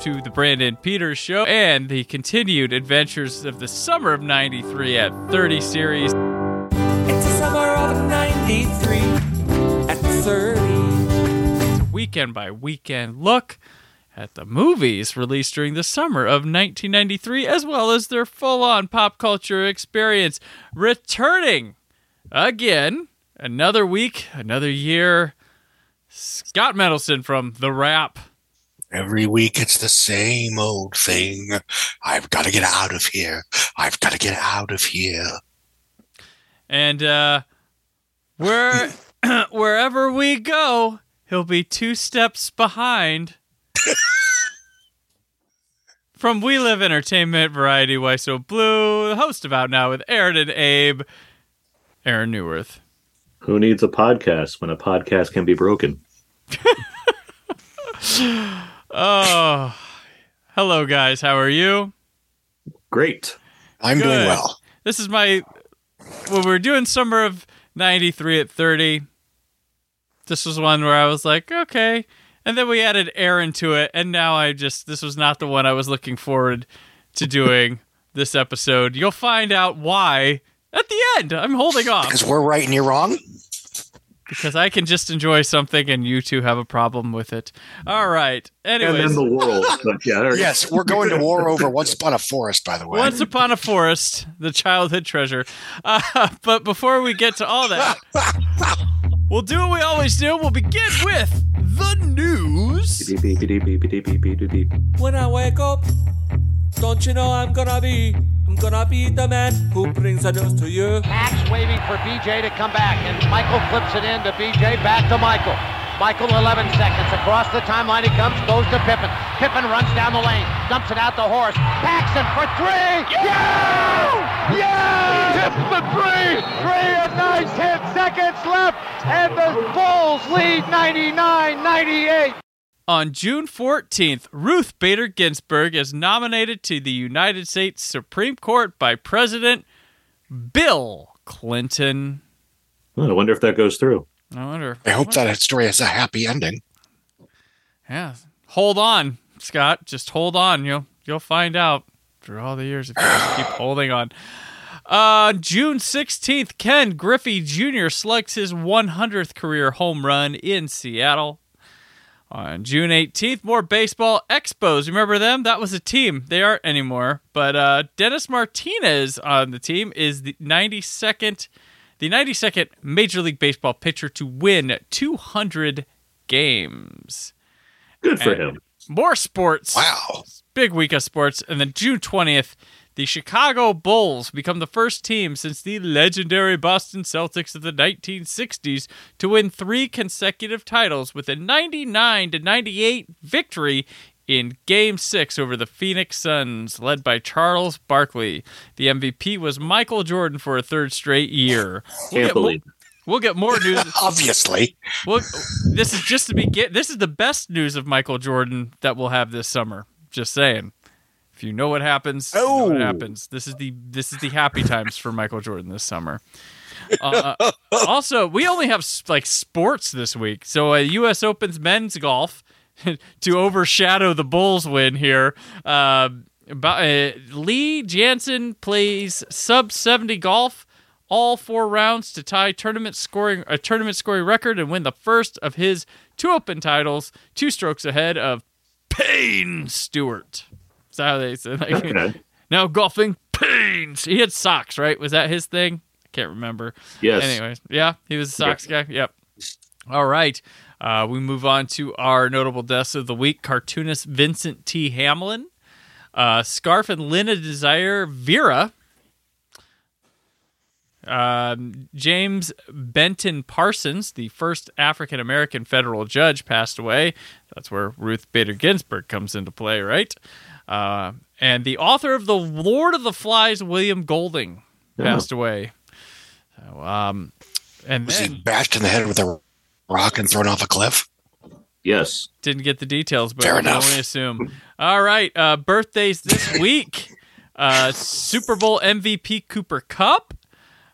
To the Brandon Peters Show and the continued adventures of the summer of 93 at 30 series. It's the summer of 93 at 30. weekend by weekend look at the movies released during the summer of 1993, as well as their full on pop culture experience. Returning again, another week, another year. Scott Mendelson from The Wrap. Every week it's the same old thing. I've got to get out of here. I've got to get out of here. And uh, where, wherever we go, he'll be two steps behind. From We Live Entertainment, Variety, Why So Blu, the host of Out Now with Aaron and Abe, Aaron Neuwirth. Who needs a podcast when a podcast can be broken? Oh, hello, guys. How are you? Great. I'm doing well. This is my. When we were doing summer of 93 at 30, this was one where I was like, okay. And then we added Aaron to it. And now I just, this was not the one I was looking forward to doing this episode. You'll find out why at the end. I'm holding off Because we're right and you're wrong because I can just enjoy something and you two have a problem with it. All right. Anyways. And then the world. yeah, yes, we're going to war over Once Upon a Forest, by the way. Once Upon a Forest, the childhood treasure. Uh, but before we get to all that, we'll do what we always do. We'll begin with the news. When I wake up, don't you know I'm gonna be, I'm gonna be the man who brings the news to you. Max waving for BJ to come back, and Michael flips it in to BJ, back to Michael. Michael 11 seconds. Across the timeline he comes, goes to Pippen. Pippen runs down the lane, dumps it out to Horace. Paxson for three! Yeah! Yeah! Tip the three! Three and nine, ten seconds left, and the Bulls lead 99-98. On June 14th, Ruth Bader Ginsburg is nominated to the United States Supreme Court by President Bill Clinton. Well, I wonder if that goes through. I wonder. I hope that story has a happy ending. Yeah. Hold on, Scott. Just hold on. You'll you'll find out through all the years if you just keep holding on. Uh, June 16th, Ken Griffey Jr. slugs his 100th career home run in Seattle. On June 18th, more baseball expos. Remember them? That was a team. They aren't anymore. But uh, Dennis Martinez on the team is the 92nd, the 92nd Major League Baseball pitcher to win 200 games. Good for And him. More sports. Wow. Big week of sports. And then June 20th, the Chicago Bulls become the first team since the legendary Boston Celtics of the 1960s to win three consecutive titles with a 99 to 98 victory in Game 6 over the Phoenix Suns, led by Charles Barkley. The MVP was Michael Jordan for a third straight year. We'll Can't get mo- believe. We'll get more news. Obviously. Well, this is just the begin. This is the best news of Michael Jordan that we'll have this summer. Just saying. If you know what happens, you know what Oh. happens. This is the this is the happy times for Michael Jordan this summer. Uh, also, we only have like sports this week. So, uh, U.S. Open's men's golf to overshadow the Bulls win here. Uh, about, uh, Lee Janzen plays sub seventy golf all four rounds to tie tournament scoring a tournament scoring record and win the first of his two Open titles, two strokes ahead of Payne Stewart. How they say? Like, Okay. now golfing Paynes. He had socks, right? Was that his thing? I can't remember. Yes. Anyways, yeah, he was a socks guy. Yep. All right. Uh, we move on to our notable deaths of the week. Cartoonist Vincent T. Hamlin Uh, Scarf and Lina Desire Vera. Um, James Benton Parsons, the first African American federal judge, passed away. That's where Ruth Bader Ginsburg comes into play, right? Uh, and the author of The Lord of the Flies, William Golding, passed away. So, um, and Was he bashed in the head with a rock and thrown off a cliff? Yes. didn't get the details, but Fair we can enough. only assume. All right, uh, birthdays this week: uh, Super Bowl MVP Cooper Kupp,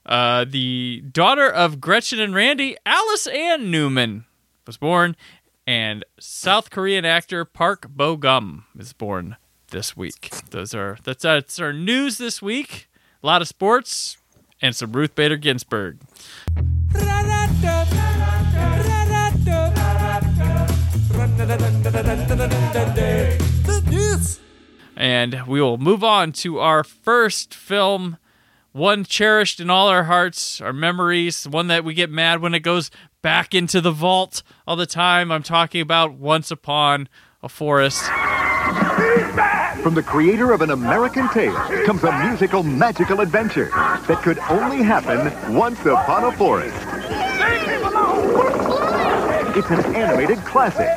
uh, the daughter of Gretchen and Randy, Alice Ann Newman, was born, and South Korean actor Park Bo Gum is born this week. Those are that's that's our news this week. A lot of sports and some Ruth Bader Ginsburg. And we will move on to our first film, one cherished in all our hearts, our memories, one that we get mad when it goes back into the vault all the time. I'm talking about Once Upon a Forest. From the creator of An American Tail comes a musical magical adventure that could only happen once upon a forest. It's an animated classic.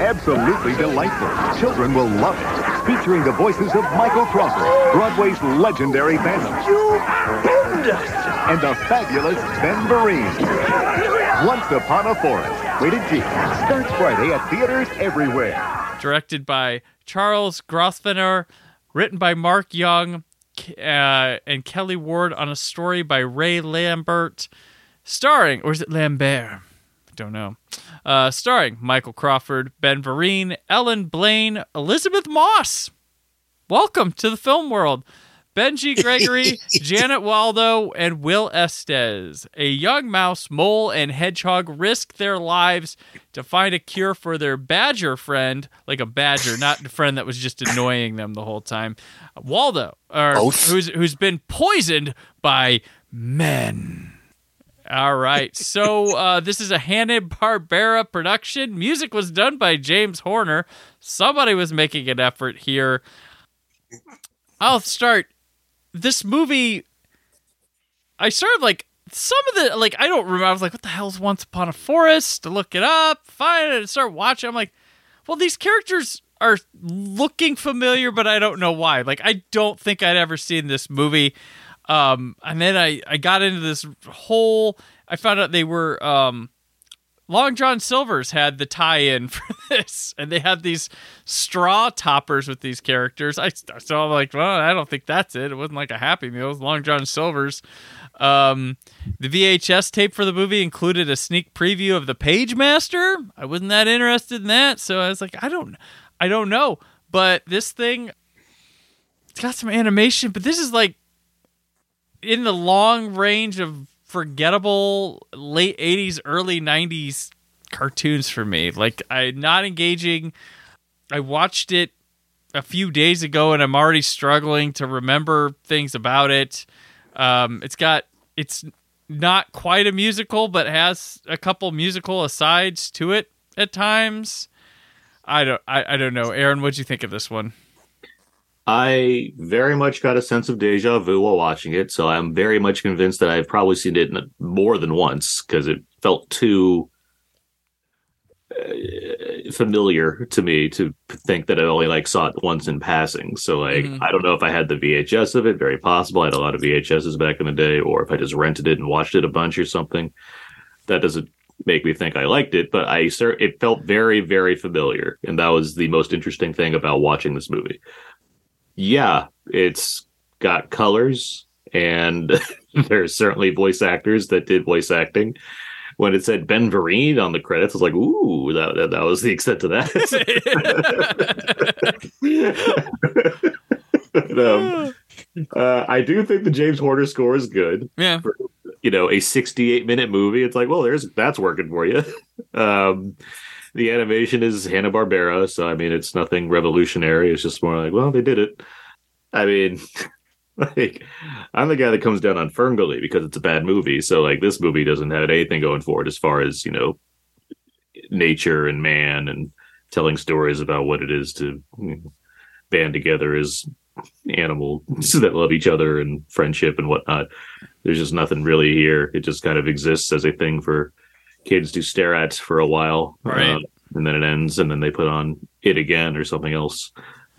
Absolutely delightful. Children will love it. Featuring the voices of Michael Crawford, Broadway's legendary Phantom. And the fabulous Ben Vereen. Once Upon a Forest. Rated G. Starts Friday at theaters everywhere. Directed by Charles Grosvenor, written by Mark Young uh, and Kelly Ward on a story by Rae Lambert, starring, or is it Lambert? Don't know. Uh, starring Michael Crawford, Ben Vereen, Ellen Blaine, Elisabeth Moss. Welcome to the film world. Benji Gregory, Janet Waldo, and Will Estes. A young mouse, mole, and hedgehog risk their lives to find a cure for their badger friend, like a badger, not a friend that was just annoying them the whole time. Waldo, or Both. who's who's been poisoned by men. All right. So uh, this is a Hanna Barbera production. Music was done by James Horner. Somebody was making an effort here. I'll start. This movie, I started like some of the like I don't remember. I was like, "What the hell's Once Upon a Forest?" To look it up, find it, and start watching. I'm like, "Well, these characters are looking familiar, but I don't know why." Like, I don't think I'd ever seen this movie. Um, and then I I got into this whole. I found out they were um, Long John Silver's had the tie-in for this, and they had these straw toppers with these characters. I so I'm like, well, I don't think that's it. It wasn't like a Happy Meal. It was Long John Silver's. Um, the VHS tape for the movie included a sneak preview of the Pagemaster. I wasn't that interested in that, so I was like, I don't, I don't know. But this thing, it's got some animation, but this is like in the long range of forgettable late 80s early 90s cartoons for me. Like i not engaging. I watched it a few days ago and i'm already struggling to remember things about it. Um it's got it's not quite a musical but has a couple musical asides to it at times. I don't i, I don't know. Aaron what'd you think of this one I very much got a sense of deja vu while watching it, so I'm very much convinced that I've probably seen it more than once because it felt too uh, familiar to me to think that I only like saw it once in passing. So like Mhm. I don't know if I had the VHS of it. Very possible. I had a lot of VHSs back in the day, or if I just rented it and watched it a bunch or something. That doesn't make me think I liked it, but I it felt very very familiar, and that was the most interesting thing about watching this movie yeah, it's got colors and there's certainly voice actors that did voice acting. When it said Ben Vereen on the credits, I was like, ooh, that, that, that was the extent of that. But, um, uh, I do think the James Horner score is good. yeah You know, a 68 minute movie. It's like, well, there's that's working for you. um, the animation is Hanna Barbera, so I mean, it's nothing revolutionary. It's just more like, well, they did it. I mean, like, I'm the guy that comes down on Ferngully because it's a bad movie. So, like, this movie doesn't have anything going for it as far as you know, nature and man and telling stories about what it is to you know, band together as animals that love each other and friendship and whatnot. There's just nothing really here. It just kind of exists as a thing for kids to stare at for a while, Right. uh, and then it ends, and then they put on it again or something else.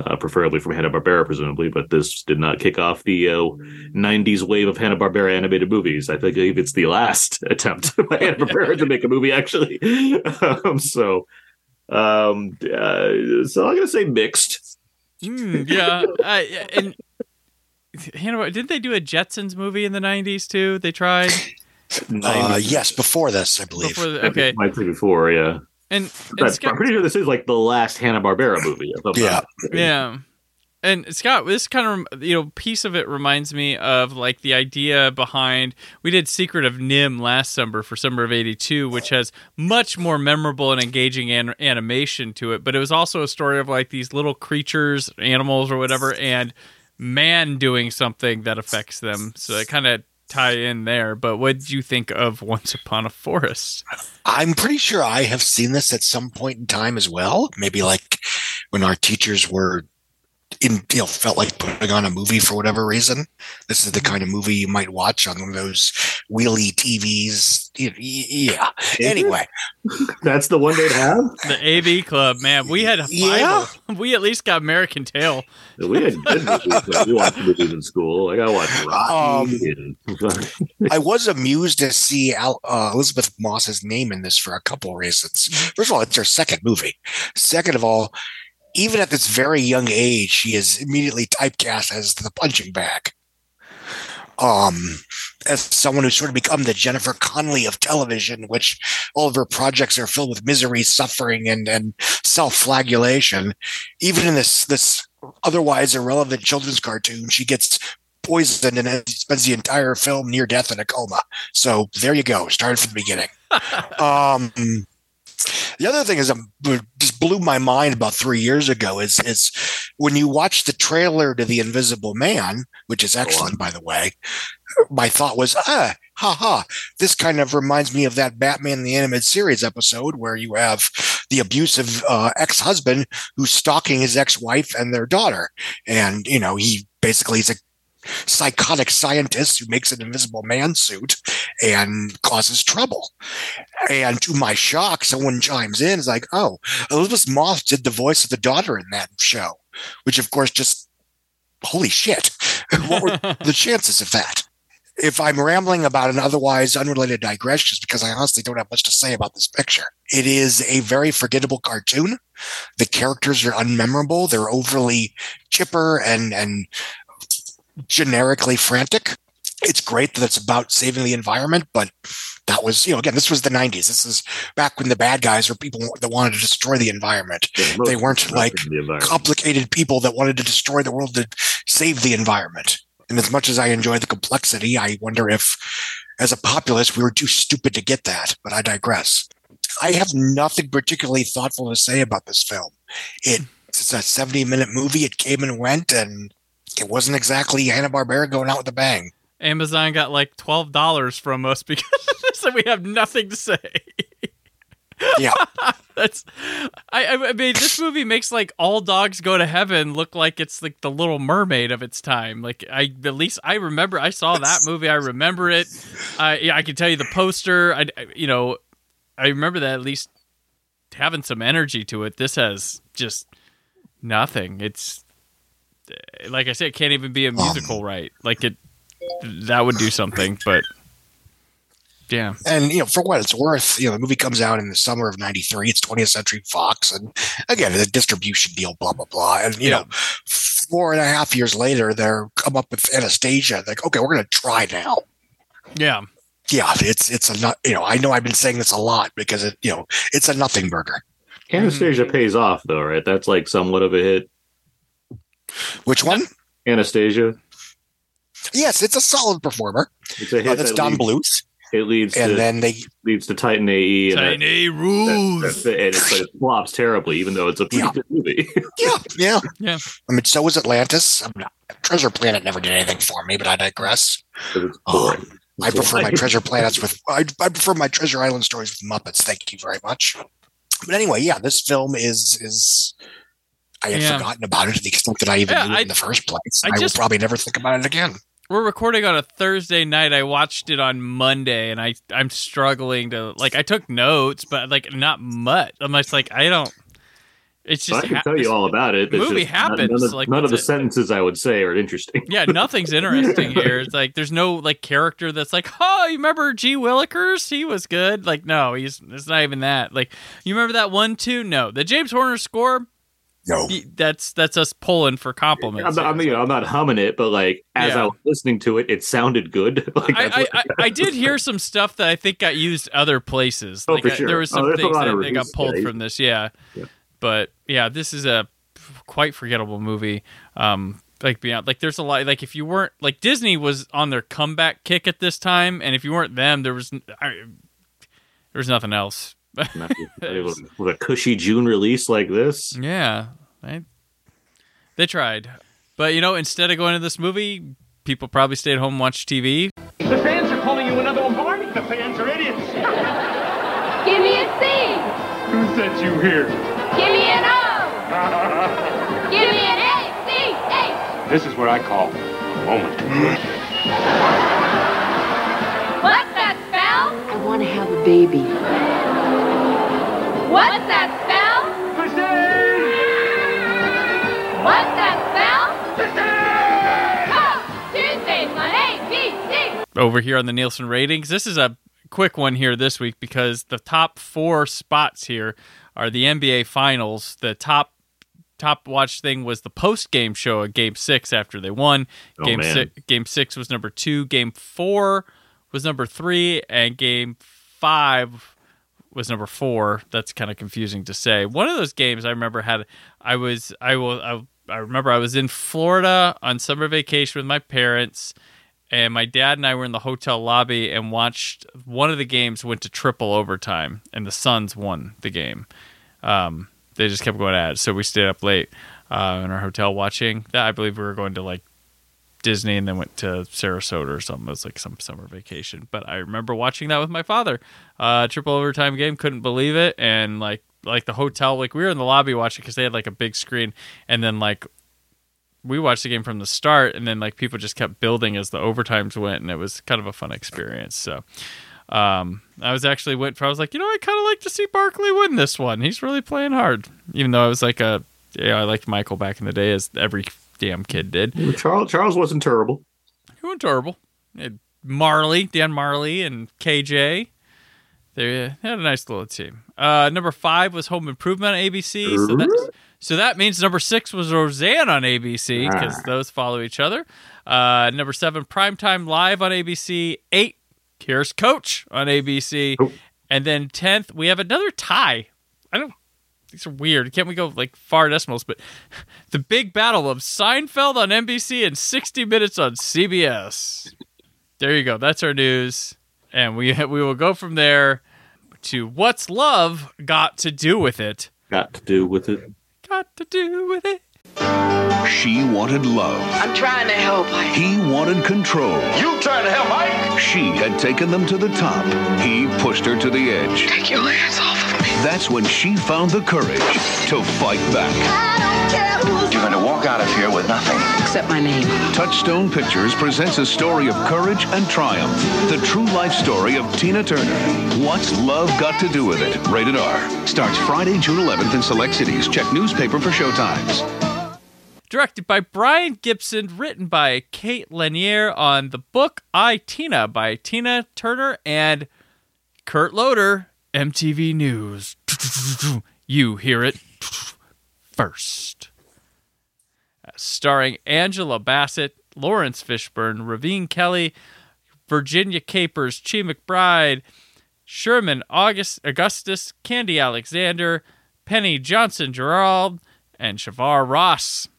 Uh, preferably from Hanna Barbera, presumably, but this did not kick off the uh, '90s wave of Hanna Barbera animated movies. I think it's the last attempt by Hanna Barbera to make a movie, actually. um, so, um, uh, so I'm gonna say mixed. Mm, yeah, I, and Hannah, didn't they do a Jetsons movie in the '90s too? They tried Uh, yes, before this, I believe. before. The, okay, might say before, yeah. and, and But Scott, I'm pretty sure this is like the last Hanna Barbera movie. if I'm not Yeah. mistaken. yeah. And Scott, this kind of you know piece of it reminds me of like the idea behind we did Secret of NIMH last summer for summer of '82, which has much more memorable and engaging an- animation to it. But it was also a story of like these little creatures, animals, or whatever, and man doing something that affects them. So it kind of tie in there. But what did you think of Once Upon a Forest? I'm pretty sure I have seen this at some point in time as well. Maybe like when our teachers were in, you know, felt like putting on a movie for whatever reason. This is the kind of movie you might watch on one of those wheelie TVs. Y- y- Yeah. Anyway, That's the one they'd have. The AV Club, man, we had a Yeah. We at least got American Tail. We had good movies. but we watched movies in school. Like I watched Rocky. Um, and- I was amused to see Al, uh, Elisabeth Moss's name in this for a couple of reasons. First of all, it's her second movie. Second of all, even at this very young age, she is immediately typecast as the punching bag. Um, as someone who's sort of become the Jennifer Connelly of television, which all of her projects are filled with misery, suffering, and and self-flagellation. Even in this this otherwise irrelevant children's cartoon, she gets poisoned and spends the entire film near death in a coma. So there you go. Started from the beginning. um, the other thing is, um, just blew my mind about three years ago is is when you watch the trailer to The Invisible Man, which is excellent, by the way. My thought was, ah, ha ha. This kind of reminds me of that Batman the Animated Series episode where you have the abusive uh, ex husband who's stalking his ex wife and their daughter, and you know he basically is a psychotic scientist who makes an invisible man suit and causes trouble. And to my shock, someone chimes in, is like, oh, Elisabeth Moss did the voice of the daughter in that show, which of course just holy shit. what were the chances of that? If I'm rambling about an otherwise unrelated digression, it's because I honestly don't have much to say about this picture. It is a very forgettable cartoon. The characters are unmemorable. They're overly chipper and and generically frantic. It's great that it's about saving the environment, but that was, you know, again, this was the 90s. This is back when the bad guys were people that wanted to destroy the environment. Yeah, They weren't like the. Complicated people that wanted to destroy the world to save the environment. And as much as I enjoy the complexity, I wonder if, as a populace, we were too stupid to get that. But I digress. I have nothing particularly thoughtful to say about this film. It, it's a 70 minute movie. It came and went, and it wasn't exactly Hanna Barbera going out with a bang. Amazon got like twelve dollars from us because so we have nothing to say. Yeah. That's I, I I mean this movie makes like all dogs go to heaven look like it's like the little mermaid of its time. Like I at least I remember I saw that movie. I remember it. I yeah, I can tell you the poster. I I- you know I remember that at least having some energy to it. This has just nothing. It's like I said, it can't even be a oh. musical, right? Like it that would do something, but yeah. And you know, for what it's worth, you know, the movie comes out in the summer of '93. It's 20th Century Fox, and again, the distribution deal, blah blah blah. And you Yeah. know, four and a half years later, they're come up with Anastasia. Like, okay, we're going to try now. Yeah. Yeah, it's it's a not. You know, I know I've been saying this a lot because it, you know, it's a nothing burger. Anastasia mm-hmm. pays off though, right? That's like somewhat of a hit. Which one? Anastasia. Yes, it's a solid performer. It's a hit. Uh, that's that Don leads, Bluth, It leads and to then they, leads to Titan AE. and that- Tiny that- rules. that- and it's, but it flops terribly, even though it's a pretty Yeah. good movie. yeah, yeah, Yeah. I mean, so was Atlantis. I'm not, Treasure Planet never did anything for me, but I digress. But it's boring. I prefer my treasure planets with I, I prefer my treasure island stories with Muppets. Thank you very much. But anyway, yeah, this film is is I had Yeah. forgotten about it to the extent that I even Yeah, knew it I- in the first place. I I, just- will probably never think about it again. We're recording on a Thursday night. I watched it on Monday, and I I'm struggling to like. I took notes, but like not much. I'm just like I don't. It's So just I can ha- tell you all about it. the It's movie just happens, None, of, like, none of the it. sentences I would say are interesting. yeah, nothing's interesting here. It's like there's no like character that's like, oh, you remember G. Willikers? He was good. Like, no, he's it's not even that. Like, you remember that one too? No, the James Horner score. No. That's that's us pulling for I'm compliments. not, I'm, you know, I'm not humming it, but like as Yeah. I was listening to it, it sounded good. like, I, I, I, I did hear some stuff that I think got used other places. Oh, like for I- sure. there was Oh, some there's a things that, of that got pulled today. from this. Yeah. Yeah. but yeah, this is a quite forgettable movie. Um, like beyond, like there's a lot. Like if you weren't like Disney was on their comeback kick at this time, and if you weren't them, there was n- I, there was nothing else. Not with, with a cushy June release like this. Yeah, I, they tried, but you know, instead of going to this movie, people probably stayed home and watched TV. The fans are calling you another one, Barney. The fans are idiots. Give me a C. Who sent you here? Give me an O. Give me an A, C, H. This is what I call a moment. What's that spell? I want to have a baby. What's that spell? What's that spell? Tuesdays on ABC. over here on the Nielsen ratings. This is a quick one here this week because the top four spots here are the NBA Finals. The top top watch thing was the post game show at Game Six after they won. Oh, game man. six, Game Six was number two. Game Four was number three, and Game Five was number four. That's kind of confusing to say. One of those games I remember had I was I will I, I remember I was in Florida on summer vacation with my parents and my dad and I were in the hotel lobby and watched one of the games went to triple overtime and the Suns won the game. Um, they just kept going at it, so we stayed up late uh, in our hotel watching that. I believe we were going to like Disney and then went to Sarasota or something. It was like some summer vacation. But I remember watching that with my father. Uh, triple overtime game, couldn't believe it, and like like the hotel, like we were in the lobby watching because they had like a big screen, and then like we watched the game from the start, and then like people just kept building as the overtimes went, and it was kind of a fun experience. So. Um, I was actually went for. I was like, you know, I kind of like to see Barkley win this one. He's really playing hard, even though I was like a, yeah, I liked Michael back in the day, as every damn kid did. Charles Charles wasn't terrible. He went terrible. Majerle, Dan Majerle, and KJ. They had a nice little team. Uh, number five was Home Improvement on ABC. So that, so that means number six was Roseanne on ABC because Ah. those follow each other. Uh, number seven, Primetime Live on ABC. Eight, Here's Coach on ABC. Oh. And then tenth, we have another tie. I don't. These are weird. Can't we go like far decimals? But the big battle of Seinfeld on NBC and 60 Minutes on CBS. There you go. That's our news, and we we will go from there to what's love got to do with it. Got to do with it. Got to do with it. She wanted love. I'm trying to help. He wanted control. You trying to help Mike? She had taken them to the top. He pushed her to the edge. Take your hands off of me. That's when she found the courage to fight back. You're going to walk out of here with nothing. Except my name. Touchstone Pictures presents a story of courage and triumph. The true life story of Tina Turner. What's Love Got to Do with It? Rated R. Starts Friday, June 11th in select cities. Check newspaper for showtimes. Directed by Brian Gibson, written by Kate Lanier on the book I Tina by Tina Turner and Kurt Loder, MTV News. You hear it first. Starring Angela Bassett, Laurence Fishburne, Rae'Ven Kelly, Virginia Capers, Chi McBride, Sherman August, Augustus, Khandi Alexander, Penny Johnson Jerald, and Shavar Ross.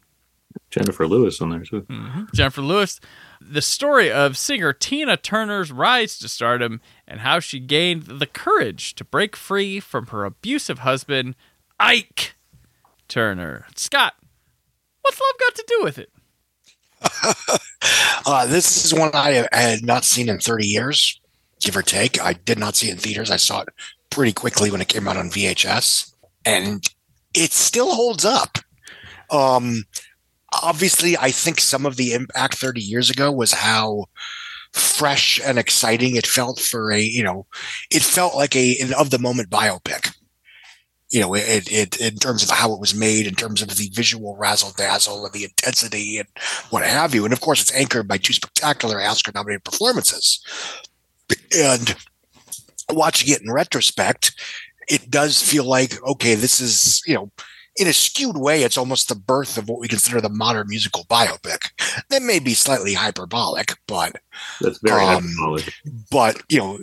Jennifer Lewis on there too. Mm-hmm. Jennifer Lewis. The story of singer Tina Turner's rise to stardom and how she gained the courage to break free from her abusive husband, Ike Turner. Scott, what's love got to do with it? Uh, this is one I had not seen in 30 years, give or take. I did not see it in theaters. I saw it pretty quickly when it came out on VHS, and it still holds up. Um, obviously, I think some of the impact 30 years ago was how fresh and exciting it felt for a, you know, it felt like a an of the moment biopic. You know, it, it in terms of how it was made, in terms of the visual razzle dazzle and the intensity and what have you. And of course, it's anchored by two spectacular Oscar nominated performances. And watching it in retrospect, it does feel like, okay, this is, you know, in a skewed way, it's almost the birth of what we consider the modern musical biopic. That may be slightly hyperbolic, but That's very Um, hyperbolic. but you know,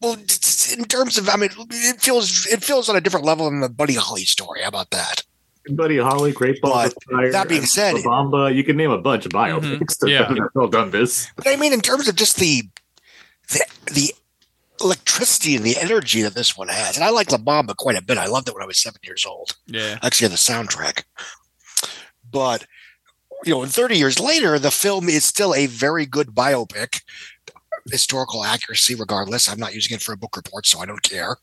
well, in terms of, I mean, it feels it feels on a different level than the Buddy Holly story. How about that? Buddy Holly, Great Balls of Fire. that being said- Bamba, you can name a bunch of biopics that Yeah. have all done this. But I mean, in terms of just the the the electricity and the energy that this one has, and I like La Bamba quite a bit. I loved it when I was seven years old. Yeah. actually on the soundtrack. But you know, 30 years later, the film is still a very good biopic. Historical accuracy, regardless. I'm not using it for a book report, so I don't care.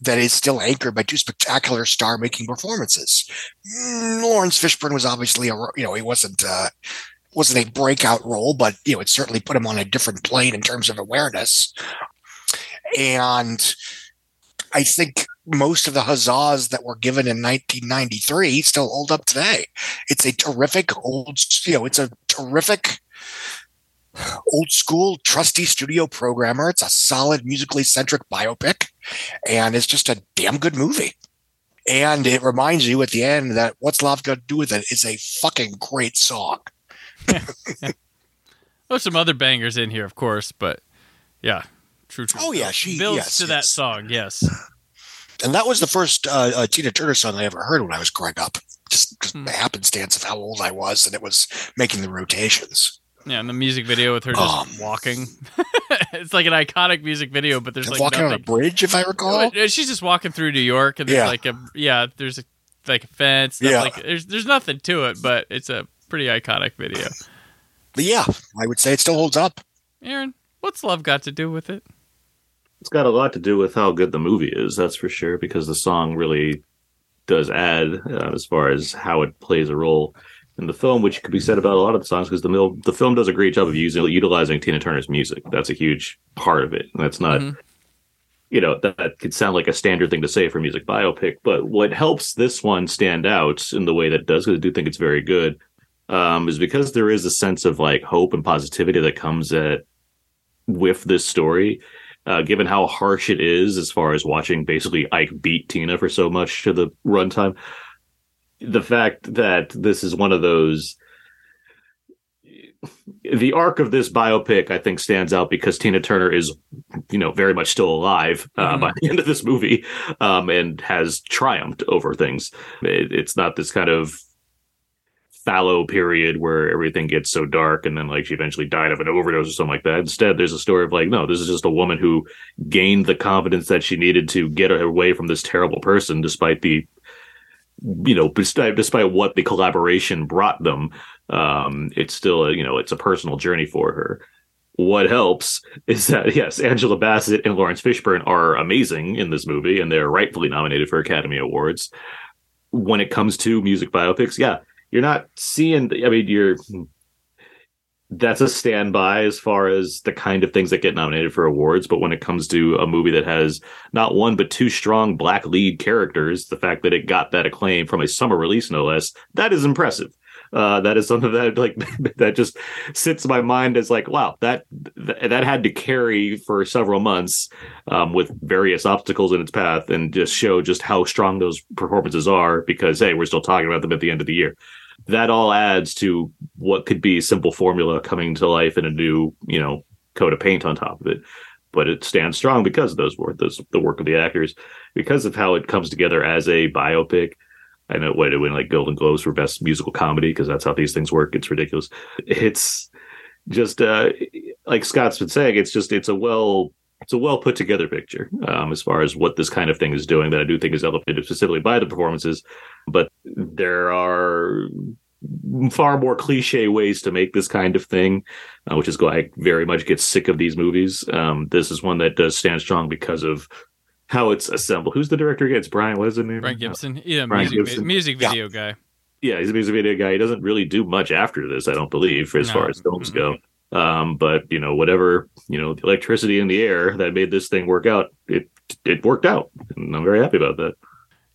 That is still anchored by two spectacular star-making performances. Laurence Fishburne was obviously a you know he wasn't uh, wasn't a breakout role, but you know it certainly put him on a different plane in terms of awareness. And I think most of the huzzas that were given in 1993 still hold up today. It's a terrific old, you know, it's a terrific old school trusty studio programmer. It's a solid musically centric biopic and it's just a damn good movie. And it reminds you at the end that what's love got to do with it is a fucking great song. There's some other bangers in here, of course, but yeah, true, true. Oh, yeah, she- builds yes, to that song. Yes, And that was the first uh, uh, Tina Turner song I ever heard when I was growing up. Just, just Hmm. the happenstance of how old I was, and it was making the rotations. yeah, and the music video with her just Um, walking. it's like an iconic music video, but there's like walking on a bridge, if I recall. Uh, She's just walking through New York, and there's Yeah. like a yeah, there's a like a fence. Yeah. like there's there's nothing to it, but it's a pretty iconic video. But yeah, I would say it still holds up. Aaron, what's love got to do with it? It's got a lot to do with how good the movie is, that's for sure, because the song really does add uh, as far as how it plays a role in the film, which could be said about a lot of the songs, because the, mil- the film does a great job of using utilizing Tina Turner's music. That's a huge part of it. And that's not, Mhm. you know, that, that could sound like a standard thing to say for a music biopic, but what helps this one stand out in the way that it does, because I do think it's very good, um, is because there is a sense of like hope and positivity that comes at with this story uh, given how harsh it is as far as watching basically Ike beat Tina for so much to the runtime. The fact that this is one of those. The arc of this biopic, I think, stands out because Tina Turner is, you know, very much still alive uh, Mhm. by the end of this movie, um, and has triumphed over things. It, it's not this kind of fallow period where everything gets so dark and then like she eventually died of an overdose or something like that. Instead, there's a story of like, no, this is just a woman who gained the confidence that she needed to get away from this terrible person despite the you know, despite, despite what the collaboration brought them, um, it's still a, you know, it's a personal journey for her. What helps is that yes, Angela Bassett and Laurence Fishburne are amazing in this movie, and they're rightfully nominated for Academy Awards. When it comes to music biopics, yeah, you're not seeing. I mean, you're that's a standby as far as the kind of things that get nominated for awards. But when it comes to a movie that has not one but two strong black lead characters, the fact that it got that acclaim from a summer release, no less, that is impressive. Uh, that is something that like that just sits in my mind as like, wow, that that, had to carry for several months um, with various obstacles in its path, and just show just how strong those performances are. Because hey, we're still talking about them at the end of the year that all adds to what could be simple formula coming to life in a new, you know, coat of paint on top of it. But it stands strong because of those work, those the work of the actors, because of how it comes together as a biopic. I know what it win like Golden Globes for best musical comedy because that's how these things work. It's ridiculous. It's just uh, like Scott's been saying. It's just it's a well it's a well put together picture um, as far as what this kind of thing is doing that I do think is elevated specifically by the performances. But there are far more cliche ways to make this kind of thing, uh, which is why I very much get sick of these movies. Um, this is one that does stand strong because of how it's assembled. Who's the director again? It's Brian. What is his name? Brian Gibson, yeah, Brian music, Gibson. music Yeah. video guy. yeah, he's a music video guy. He doesn't really do much after this, I don't believe, as No. far as films go. Um, but you know, whatever you know, the electricity in the air that made this thing work out, it it worked out, and I'm very happy about that.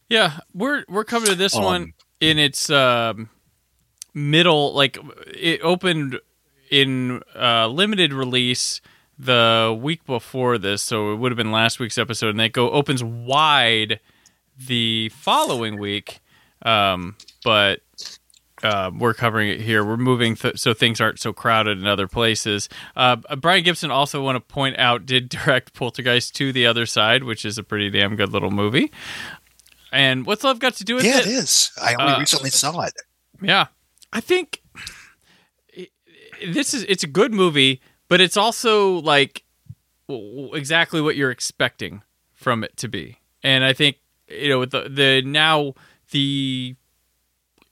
Yeah, we're we're coming to this Um, one in its um, middle. Like it opened in uh, limited release the week before this, so it would have been last week's episode, and that it go opens wide the following week. Um, but uh, we're covering it here. We're moving th- so things aren't so crowded in other places. Uh, Brian Gibson also want to point out did direct Poltergeist to the other side, which is a pretty damn good little movie. And what's love got to do with Yeah, it? it is. I only Uh, recently saw it. Yeah, I think this is it's a good movie, but it's also like exactly what you're expecting from it to be. And I think you know with the the now the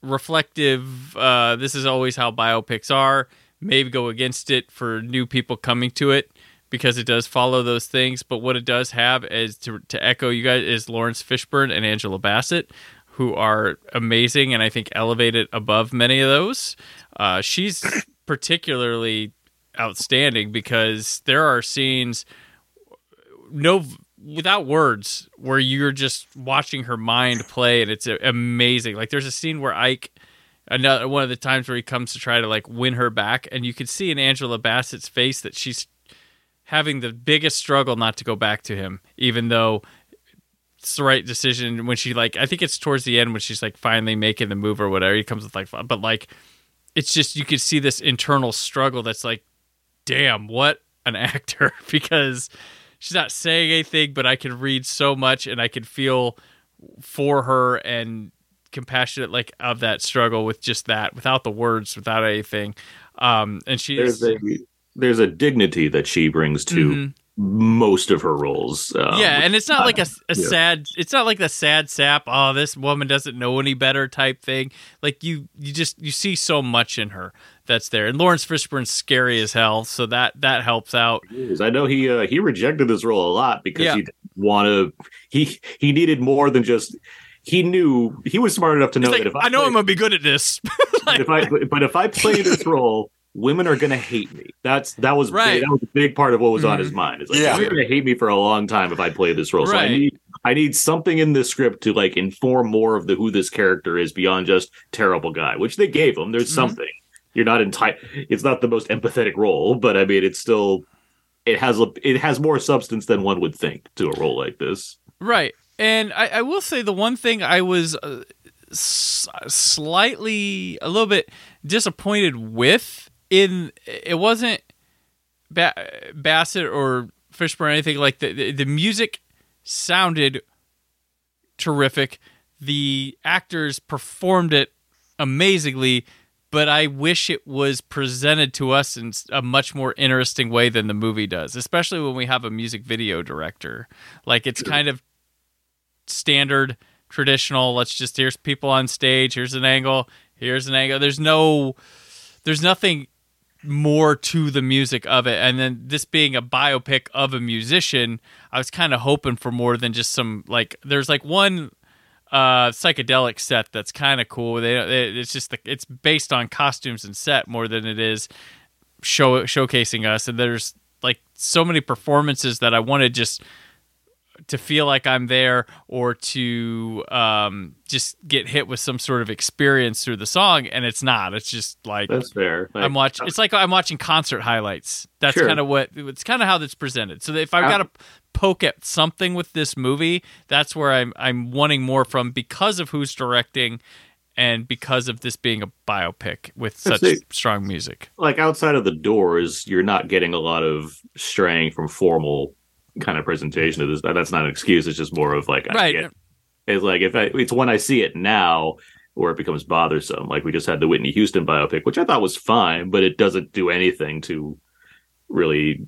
reflective. Uh, this is always how biopics are. Maybe go against it for new people coming to it because it does follow those things. But what it does have is to to echo you guys is Laurence Fishburne and Angela Bassett, who are amazing and I think elevated above many of those. Uh, she's particularly outstanding because there are scenes no without words where you're just watching her mind play and it's amazing. Like there's a scene where ike another one of the times where he comes to try to like win her back and you can see in angela bassett's face that she's having the biggest struggle not to go back to him even though it's the right decision when she like i think it's towards the end when she's like finally making the move or whatever. He comes with like but like it's just you could see this internal struggle that's like damn what an actor because she's not saying anything but i can read so much and i can feel for her and compassionate like of that struggle with just that without the words without anything um and she There's a there's a dignity that she brings to Mhm. Most of her roles. Um, yeah, and it's not like a, a yeah. sad. It's not like the sad sap. Oh, this woman doesn't know any better type thing. Like you, you just you see so much in her that's there. And Laurence Fishburne's scary as hell, so that that helps out. I know he uh, he rejected this role a lot because Yeah. he didn't want to. He he needed more than just. He knew he was smart enough to know like, that if I, I know I'm gonna be good at this. but if I but if I play this role, women are gonna hate me. That's that was Right. big, that was a big part of what was on Mhm. his mind. It's like Yeah. women are gonna hate me for a long time if I play this role. So I need I need something in this script to like inform more of the who this character is beyond just terrible guy, which they gave him. There's Mhm. something. You're not entitled. It's not the most empathetic role, but I mean, it's still. It has a, it has more substance than one would think to a role like this. Right. And I, I will say the one thing I was uh, s- slightly, a little bit disappointed with in it wasn't ba- Bassett or Fishburne or anything like the, the the music sounded terrific. The actors performed it amazingly, but I wish it was presented to us in a much more interesting way than the movie does, especially when we have a music video director. Like it's kind of standard, traditional. Let's just here's people on stage. Here's an angle. Here's an angle. There's no, there's nothing more to the music of it. And then this being a biopic of a musician, I was kind of hoping for more than just some like. There's like one uh psychedelic set that's kind of cool. They, they it's just the, it's based on costumes and set more than it is show showcasing us. And there's like so many performances that I wanted just to feel like I'm there or to um, just get hit with some sort of experience through the song, and it's not. It's just like That's fair. Like, I'm watching. It's like I'm watching concert highlights. That's Sure. kind of what it's kind of how that's presented. So if I've got to poke at something with this movie, that's where I'm I'm wanting more from because of who's directing. And because of this being a biopic with such it. strong music, like outside of the doors, you're not getting a lot of straying from formal kind of presentation of this. That's not an excuse. It's just more of like, I Right. get- it's like if I, it's when I see it now where it becomes bothersome. Like we just had the Whitney Houston biopic, which I thought was fine, but it doesn't do anything to really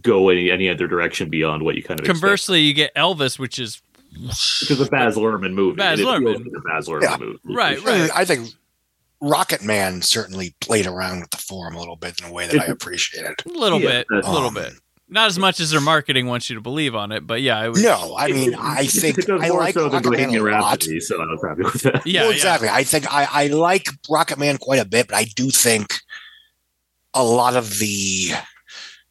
go any any other direction beyond what you kind of expect. conversely, you get Elvis, which is Because the Baz Luhrmann movie, Baz and it feels Luhrmann. like the Baz Luhrmann Yeah. movie, Right, For sure. I think Rocket Man certainly played around with the form a little bit in a way that I appreciated. a little Yeah, bit, a little um, bit. Not as much as their marketing wants you to believe on it, but yeah, it was, No, I mean, I think it does I more like so than Rocket Man a Bohemian lot. Rhapsody, so I was happy with that. yeah, well, yeah. exactly. I think I, I like Rocket Man quite a bit, but I do think a lot of the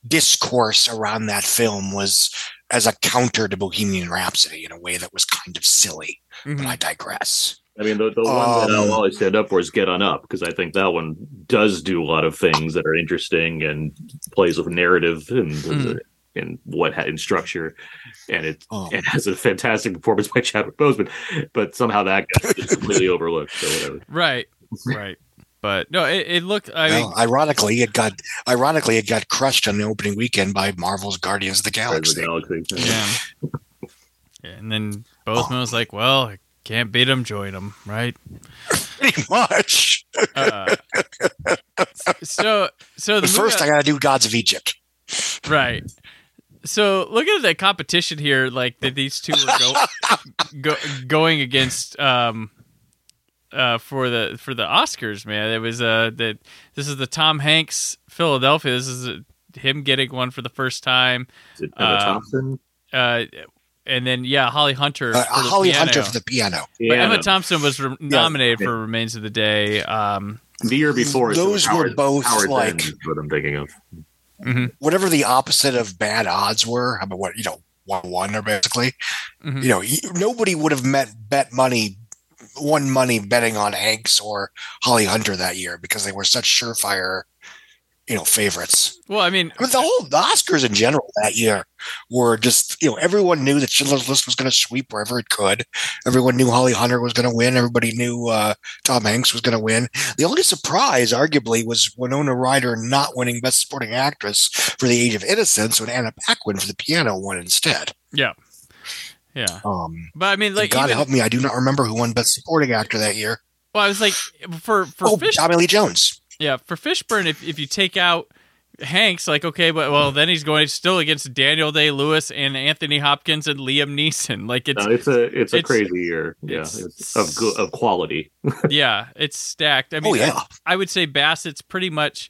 discourse around that film was as a counter to Bohemian Rhapsody in a way that was kind of silly. Mhm. But I digress. I mean, the, the one that Um, I'll always stand up for is Get On Up because I think that one does do a lot of things that are interesting and plays with narrative and Mhm. and what ha- in structure, and it Um, it has a fantastic performance by Chadwick Boseman, but somehow that gets completely overlooked. So whatever. right, right. But no, it, it looked. I mean, ironically, it got ironically it got crushed on the opening weekend by Marvel's Guardians of the Galaxy. of the Galaxy. yeah. Yeah, and then Boseman was like, "Well, I can't beat them, join them, Right. Pretty much. Uh, so, so the first, movie- I got to do Gods of Egypt. Right. So look at the competition here, like that these two are go, go, going against um uh for the for the Oscars, man. It was uh that this is the Tom Hanks Philadelphia. This is uh him getting one for the first time. Is it Emma Uh, Thompson? Uh and then yeah, Holly Hunter. Uh, for Holly piano. Hunter for the piano. But Emma. Thompson was re- nominated for Remains of the Day. Um, the year before. so Those were Howard- both, Howard like- Bend what I'm thinking of. whatever the opposite of bad odds were, I mean, what you know, one one or basically, Mhm. you know, nobody would have met bet money, won money betting on Hanks or Holly Hunter that year because they were such surefire, you know, favorites. well, I mean, I mean, the whole the Oscars in general that year were just, you know, everyone knew that Schindler's List was going to sweep wherever it could. Everyone knew Holly Hunter was going to win. Everybody knew uh, Tom Hanks was going to win. The only surprise, arguably, was Winona Ryder not winning Best Supporting Actress for The Age of Innocence when Anna Paquin for The Piano won instead. yeah, yeah. Um, But I mean, like, God even, help me, I do not remember who won Best Supporting Actor that year. well, I was like, for for Oh, Fish, Tommy Lee Jones. Yeah, for Fishburne, if if you take out Hanks, like okay, but well, then he's going still against Daniel Day Lewis and Anthony Hopkins and Liam Neeson. Like it's No, it's a it's a it's- crazy year. Yeah, it's- it's of good of quality. yeah, it's stacked. I mean, Oh, yeah. I, I would say Bassett's pretty much.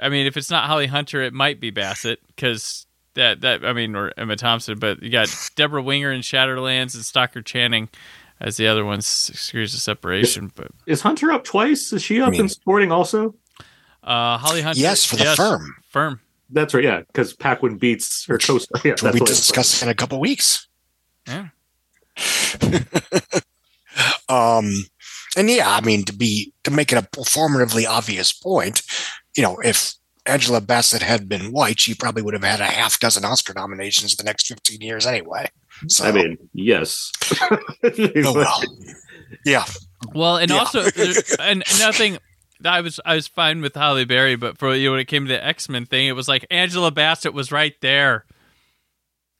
I mean, if it's not Holly Hunter, it might be Bassett because that that I mean, or Emma Thompson, but you got Debra Winger in Shadowlands and Stockard Channing as the other ones. Degrees of separation, but Is Hunter up twice? Is she up mean- in supporting also? uh, Holly Hunter, Yes, for the firm. firm. That's right. Yeah, because Paquin beats her co-star. Yeah, we'll that's be what it's- discussing in a couple weeks. Yeah. um, and yeah, I mean, to be to make it a performatively obvious point, you know, if Angela Bassett had been white, she probably would have had a half dozen Oscar nominations the next fifteen years anyway. So, I mean, yes. oh well. yeah, Well, and Yeah. also, there- and nothing. I was I was fine with Halle Berry, but for you know, when it came to the X Men thing, it was like Angela Bassett was right there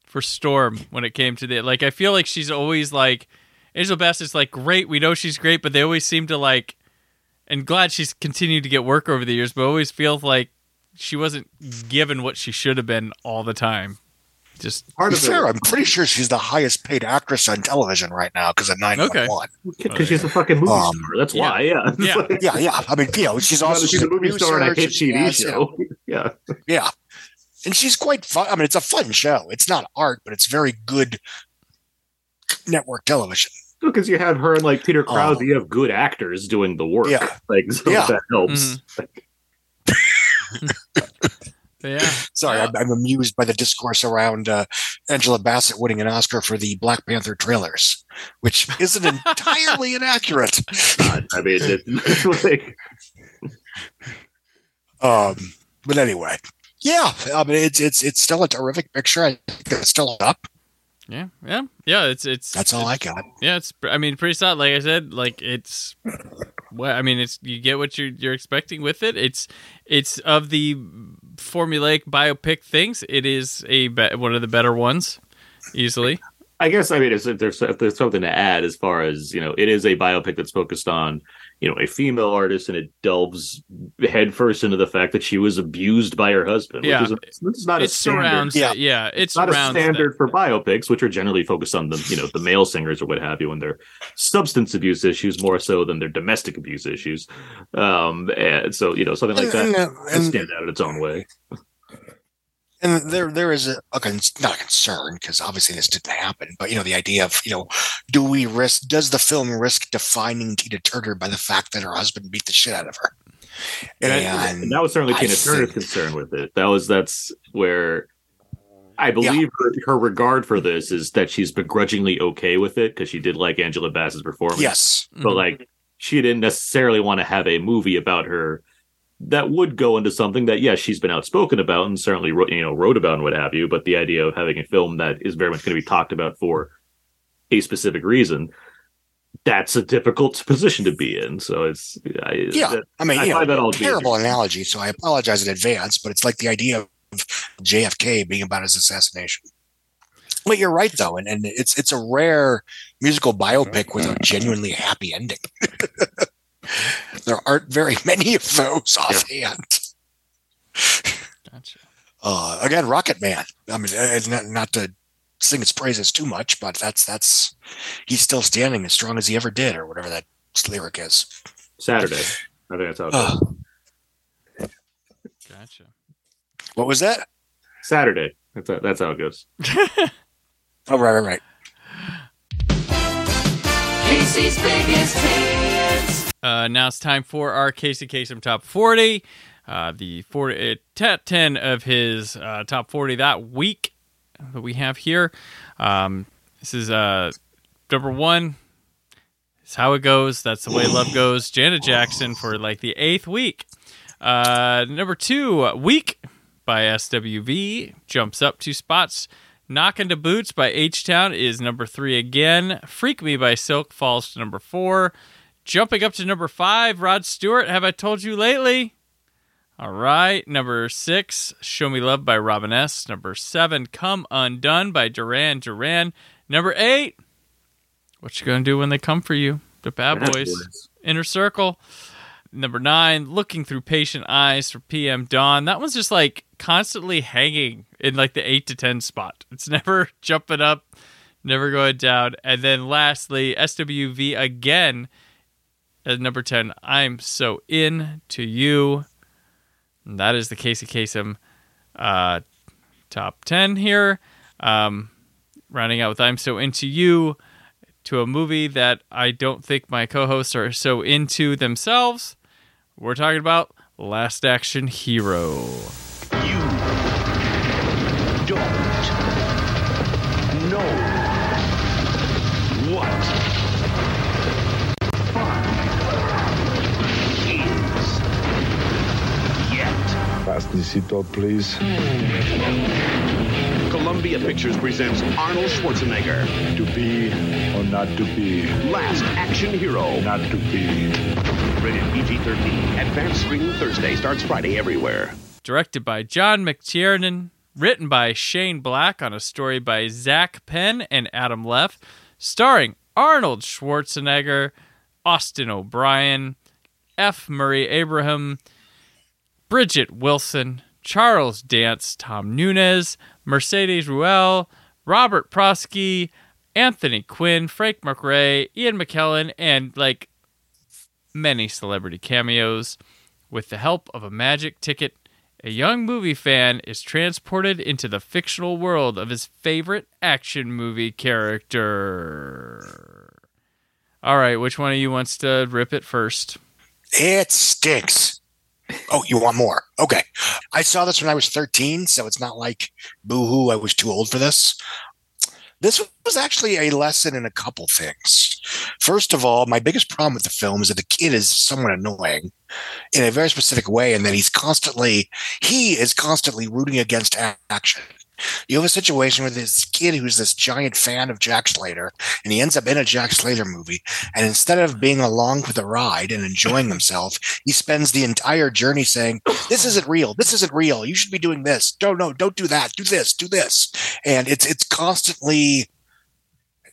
for Storm when it came to the like. I feel like she's always like Angela Bassett's like great. We know she's great, but they always seem to like. And glad she's continued to get work over the years, but always feels like she wasn't given what she should have been all the time. Just Part to of be fair, it I'm pretty sure she's the highest paid actress on television right now because of nine Okay. one one. because she's a fucking movie Um, star. That's yeah. why. Yeah. Yeah. like- Yeah, yeah. I mean, you know, she's also she's a movie star and a hit she TV has, show. Yeah. Yeah. And she's quite fun. I mean, it's a fun show. It's not art, but it's very good network television. Because you have her and like Peter Krause, Oh. you have good actors doing the work. Yeah. Like so Yeah. that helps. yeah, Sorry, I'm, I'm amused by the discourse around uh, Angela Bassett winning an Oscar for the Black Panther trailers, which isn't entirely inaccurate. God, I mean, it, it's like Um, but anyway, yeah, I mean, it's it's it's still a terrific picture. I think it's still up. yeah, yeah, yeah. It's it's That's all I got. Yeah, it's. I mean, pretty solid. Like I said, like it's. What I mean, it's you get what you're you're expecting with it. It's it's of the formulaic biopic things. It is a be- one of the better ones, easily. I guess I mean if there's if there's something to add as far as you know, it is a biopic that's focused on you know a female artist, and it delves headfirst into the fact that she was abused by her husband. Yeah. which is a, it's not it a standard. Yeah. Yeah, yeah. It's not a surrounds. standard for biopics, which are generally focused on the you know the male singers or what have you, and their substance abuse issues more so than their domestic abuse issues. Um, and so you know something like that And, can and- stand out in its own way. And there, there is a, a con- not a concern because obviously this didn't happen, but you know the idea of you know, do we risk? Does the film risk defining Tina Turner by the fact that her husband beat the shit out of her? And, I- and that was certainly I Tina Turner's think- concern with it. That was that's where I believe her, her regard for this is that she's begrudgingly okay with it because she did like Angela Bass's performance. Yes. but mm-hmm. like she didn't necessarily want to have a movie about her that would go into something that yes she's been outspoken about and certainly wrote, you know wrote about and what have you but the idea of having a film that is very much going to be talked about for a specific reason that's a difficult position to be in so it's I, Yeah, that- I mean, you find know, that all terrible analogy, so I apologize in advance. But it's like the idea of JFK being about his assassination. But you're right, though, and, and it's it's a rare musical biopic with a genuinely happy ending. there aren't very many of those offhand. Gotcha. Uh, again, Rocket Man. I mean, uh, not, not to sing its praises too much, but that's that's he's still standing as strong as he ever did, or whatever that lyric is. Saturday. I think that's how it Uh. Gotcha. what was that? Saturday. That's how, that's how it goes. Oh, right, right, right. Casey's biggest hits. Uh, now it's time for our Casey Kasem top 40. Uh, the 40, uh, top 10 of his uh, top 40 that week that we have here. Um, this is uh, number one. It's how it goes. That's the way love goes. Janet Jackson for like the eighth week. Uh, number two, Week by SWV jumps up two spots. Knock into Boots by H Town is number three again. Freak Me by Silk falls to number four. Jumping up to number five, Rod Stewart, Have I Told You Lately? All right. Number six, Show Me Love by Robin S. Number seven, Come Undone by Duran Duran. Number eight, What You Gonna Do When They Come For You? The Bad Bad Boys. Boys. Inner Circle. Number nine, Looking Through Patient Eyes for PM Dawn. That one's just like constantly hanging in like the eight to 10 spot. It's never jumping up, never going down. And then lastly, SWV again at number 10, I'm So Into You. And that is the Casey Kasem uh, top 10 here. Um, rounding out with I'm So Into You to a movie that I don't think my co hosts are so into themselves. We're talking about Last Action Hero. Don't Fasten your seatbelt, please. Columbia Pictures presents Arnold Schwarzenegger. To be or not to be. Last Action Hero. Not to be. Rated PG-13. Advanced screening Thursday starts Friday everywhere. Directed by John McTiernan, written by Shane Black on a story by Zak Penn and Adam Leff, starring Arnold Schwarzenegger, Austin O'Brien, F. Murray Abraham, Bridgette Wilson, Charles Dance, Tom Noonan, Mercedes Ruehl, Robert Prosky, Anthony Quinn, Frank McRae, Ian McKellen, and like many celebrity cameos. With the help of a magic ticket, a young movie fan is transported into the fictional world of his favorite action movie character. All right, which one of you wants to rip it first? It stinks. Oh, you want more? Okay. I saw this when I was 13, so it's not like boo hoo, I was too old for this. This was actually a lesson in a couple things. First of all, my biggest problem with the film is that the kid is somewhat annoying in a very specific way, and that he's constantly, he is constantly rooting against action. You have a situation with this kid who's this giant fan of Jack Slater, and he ends up in a Jack Slater movie. And instead of being along for the ride and enjoying himself, he spends the entire journey saying, "This isn't real. This isn't real. You should be doing this. Don't no, don't do that. Do this. Do this." And it's it's constantly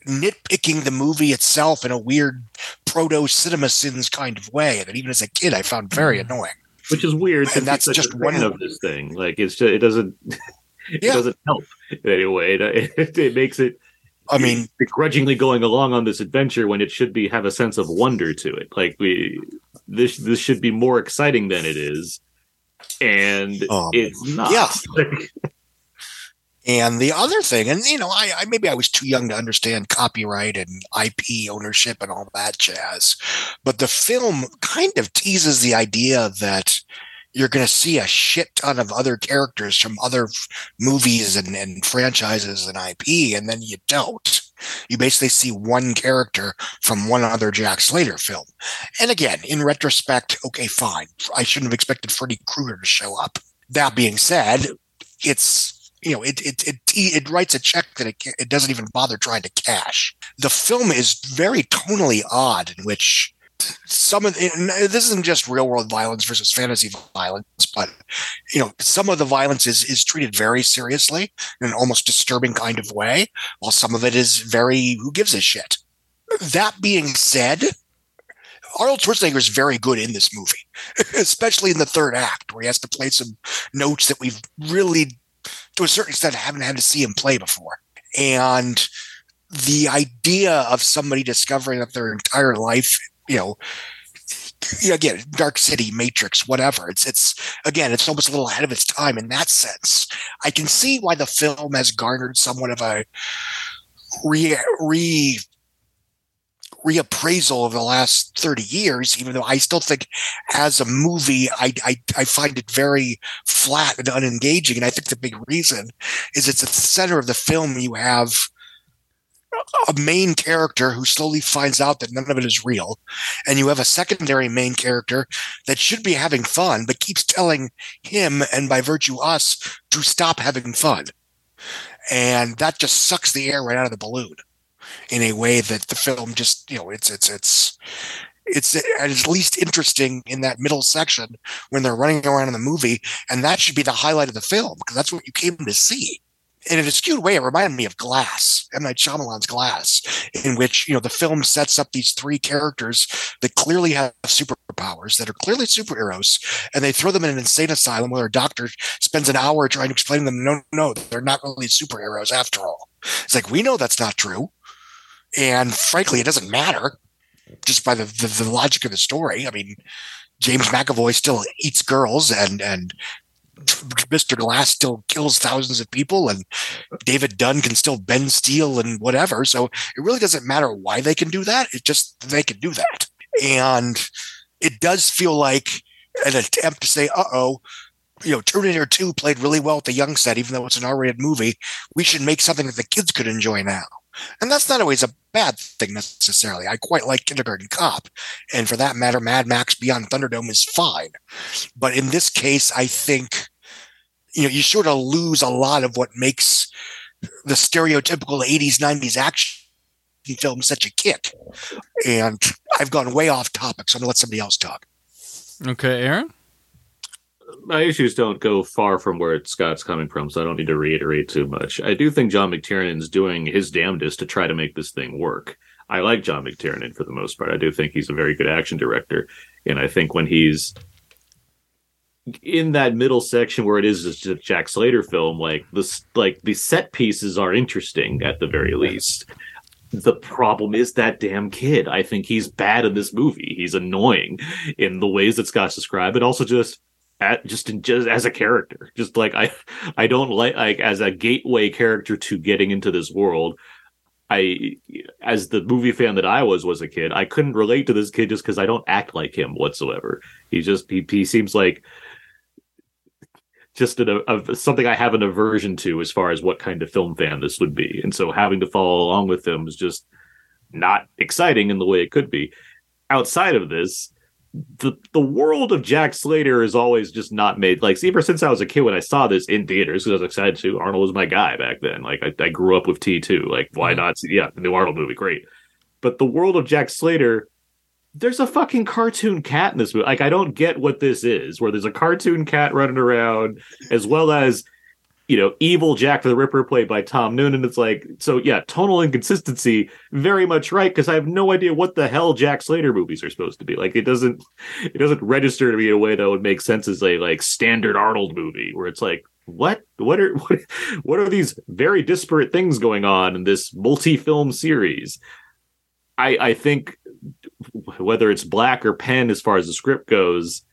nitpicking the movie itself in a weird proto cinema sins kind of way that even as a kid I found very hmm. annoying. which is weird. And that's just one- of this thing. Like it's just, it doesn't it doesn't help in any way. It, it, it makes it. I mean, begrudgingly going along on this adventure when it should be have a sense of wonder to it. Like we this this should be more exciting than it is, and Um, it's not. yeah. And the other thing, and you know, I, I maybe I was too young to understand copyright and IP ownership and all that jazz, but the film kind of teases the idea that you're going to see a shit ton of other characters from other f- movies and, and franchises and IP, and then you don't. You basically see one character from one other Jack Slater film. And again, in retrospect, okay, fine. I shouldn't have expected Freddy Krueger to show up. That being said, it's you know it it it, it writes a check that it, it doesn't even bother trying to cash. The film is very tonally odd in which some of the, this isn't just real world violence versus fantasy violence, but you know some of the violence is is treated very seriously in an almost disturbing kind of way, while some of it is very who gives a shit. That being said, Arnold Schwarzenegger is very good in this movie, especially in the third act where he has to play some notes that we've really, to a certain extent, haven't had to see him play before. And the idea of somebody discovering that their entire life, you know, again, Dark City, Matrix, whatever. It's it's again, it's almost a little ahead of its time in that sense. I can see why the film has garnered somewhat of a re re reappraisal of the last 30 years, even though I still think as a movie, I, I, I find it very flat and unengaging. And I think the big reason is it's at the center of the film. You have a main character who slowly finds out that none of it is real. And you have a secondary main character that should be having fun, but keeps telling him and by virtue us to stop having fun. And that just sucks the air right out of the balloon in a way that the film just, you know, it's, it's, it's, it's at its least interesting in that middle section when they're running around in the movie. And that should be the highlight of the film because that's what you came to see in a skewed way, it reminded me of Glass, M. Night Shyamalan's Glass, in which, you know, the film sets up these three characters that clearly have superpowers, that are clearly superheroes, and they throw them in an insane asylum where a doctor spends an hour trying to explain to them, no, no, they're not really superheroes after all. It's like, we know that's not true. And frankly, it doesn't matter just by the, the, the logic of the story. I mean, James McAvoy still eats girls and, and Mr. Glass still kills thousands of people and David Dunn can still bend steel and whatever. So it really doesn't matter why they can do that. It just, they can do that. And it does feel like an attempt to say, uh oh, you know, Terminator 2 played really well at the young set, even though it's an R rated movie. We should make something that the kids could enjoy now. And that's not always a bad thing necessarily. I quite like Kindergarten Cop. And for that matter, Mad Max Beyond Thunderdome is fine. But in this case, I think, you know, you sort of lose a lot of what makes the stereotypical 80s, 90s action film such a kick. And I've gone way off topic, so I'm going to let somebody else talk. Okay, Aaron? My issues don't go far from where Scott's coming from, so I don't need to reiterate too much. I do think John McTiernan's doing his damnedest to try to make this thing work. I like John McTiernan for the most part. I do think he's a very good action director, and I think when he's in that middle section where it is just a Jack Slater film, like this, like the set pieces are interesting at the very least. The problem is that damn kid. I think he's bad in this movie. He's annoying in the ways that Scott's described, but also just at just in, just as a character. Just like i i don't like like as a gateway character to getting into this world i as the movie fan that i was was a kid i couldn't relate to this kid just because i don't act like him whatsoever. He just he, he seems like just an, a, something i have an aversion to as far as what kind of film fan this would be. And so having to follow along with him is just not exciting in the way it could be. Outside of this the the world of Jack Slater is always just not made like ever since I was a kid when I saw this in theaters because I was excited to Arnold was my guy back then. Like I, I grew up with T two like why mm-hmm. not see yeah the new Arnold movie great. But the world of Jack Slater there's a fucking cartoon cat in this movie. Like I don't get what this is where there's a cartoon cat running around as well as you know, evil Jack the Ripper played by Tom Noonan. It's like, so yeah, tonal inconsistency, very much right, because I have no idea what the hell Jack Slater movies are supposed to be. Like, it doesn't, it doesn't register to me in a way that would make sense as a like standard Arnold movie, where it's like, what, what are, what, what are these very disparate things going on in this multi-film series? I, I think whether it's Black or Penn as far as the script goes,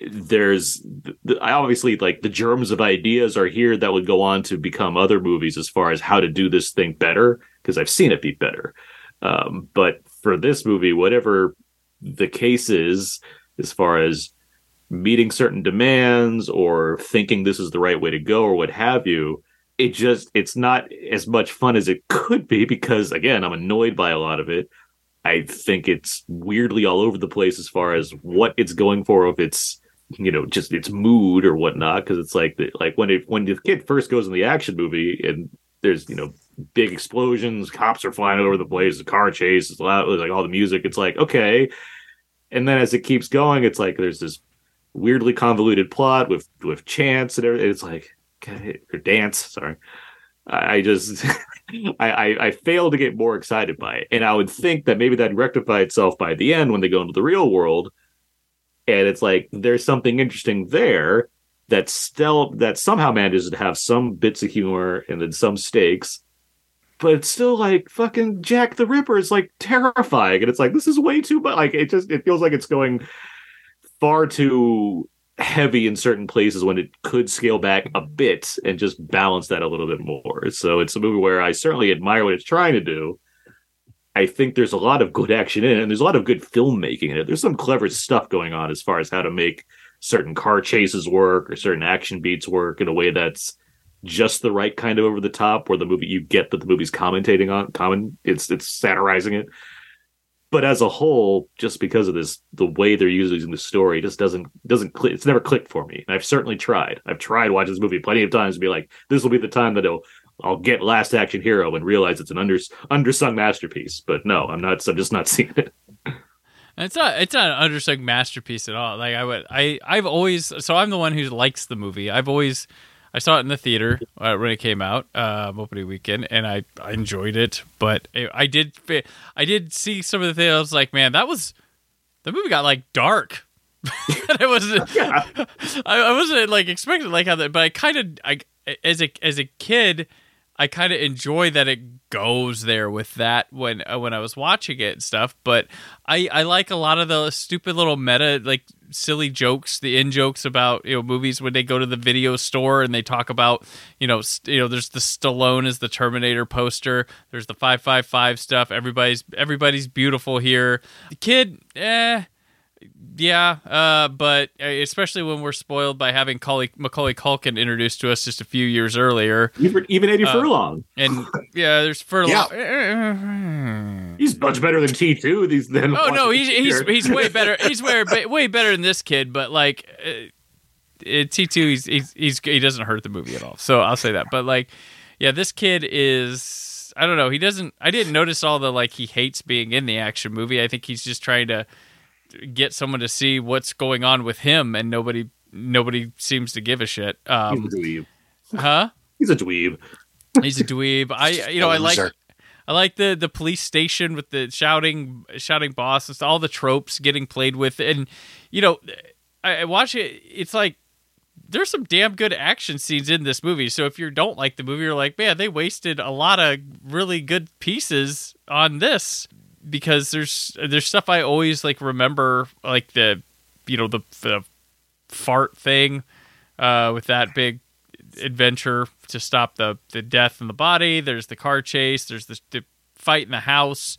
there's the, I obviously like the germs of ideas are here that would go on to become other movies as far as how to do this thing better because I've seen it be better. Um, but for this movie, whatever the case is, as far as meeting certain demands or thinking this is the right way to go or what have you, it just it's not as much fun as it could be because again, I'm annoyed by a lot of it. I think it's weirdly all over the place as far as what it's going for, if it's you know just its mood or whatnot. Because it's like the, like when it when the kid first goes in the action movie and there's you know big explosions, cops are flying over the place, the car chase is loud, like all the music. It's like okay, and then as it keeps going, it's like there's this weirdly convoluted plot with with chance and everything. It's like okay, or dance. Sorry, I, I just I, I I fail to get more excited by it, and I would think that maybe that rectify itself by the end when they go into the real world, and it's like there's something interesting there that still that somehow manages to have some bits of humor and then some stakes but it's still like fucking Jack the Ripper is like terrifying, and it's like this is way too much. Like it just it feels like it's going far too heavy in certain places when it could scale back a bit and just balance that a little bit more. So it's a movie where I certainly admire what it's trying to do. I think there's a lot of good action in it, and there's a lot of good filmmaking in it. There's some clever stuff going on as far as how to make certain car chases work or certain action beats work in a way that's just the right kind of over the top where the movie you get that the movie's commentating on common it's it's satirizing it. But as a whole just because of this the way they're using the story just doesn't doesn't click it's never clicked for me. And i've certainly tried. I've tried watching this movie plenty of times to be like this will be the time that it'll I'll get Last Action Hero and realize it's an under, undersung masterpiece. But no, I'm not. I'm just not seeing it. It's not it's not an undersung masterpiece at all. Like I would I I've always so I'm the one who likes the movie. I've always I saw it in the theater uh, when it came out um, opening weekend, and I, I enjoyed it. But it, I did I did see some of the things. I was like, man, that was the movie got like dark. I wasn't yeah. I, I, wasn't like expecting like how that, but I kind of I as a as a kid. I kind of enjoy that it goes there with that when uh, when I was watching it and stuff. But I I like a lot of the stupid little meta like silly jokes, the in jokes about you know movies when they go to the video store and they talk about you know st- you know there's the Stallone as the Terminator poster. There's the five five five stuff. Everybody's everybody's beautiful here. The kid, eh yeah, uh, but especially when we're spoiled by having Macaulay, Macaulay Culkin introduced to us just a few years earlier, even, even Eddie uh, Furlong, and yeah, there's Furlong. Yeah. he's much better than T two. These then. Oh no, he's he's he's way better. He's way way better than this kid. But like uh, T two, he's, he's he's he doesn't hurt the movie at all. So I'll say that. But like, yeah, this kid is. I don't know. He doesn't. I didn't notice all the like he hates being in the action movie. I think he's just trying to get someone to see what's going on with him, and nobody nobody seems to give a shit. Um, He's a dweeb. Huh? He's a dweeb. He's a dweeb. I you know I like I like the the police station with the shouting shouting boss and all the tropes getting played with, and you know I, I watch it. It's like there's some damn good action scenes in this movie. So if you don't like the movie, you're like, man, they wasted a lot of really good pieces on this because there's there's stuff I always like remember like the you know the the fart thing uh, with that big adventure to stop the the death in the body. There's the car chase. There's the, the fight in the house.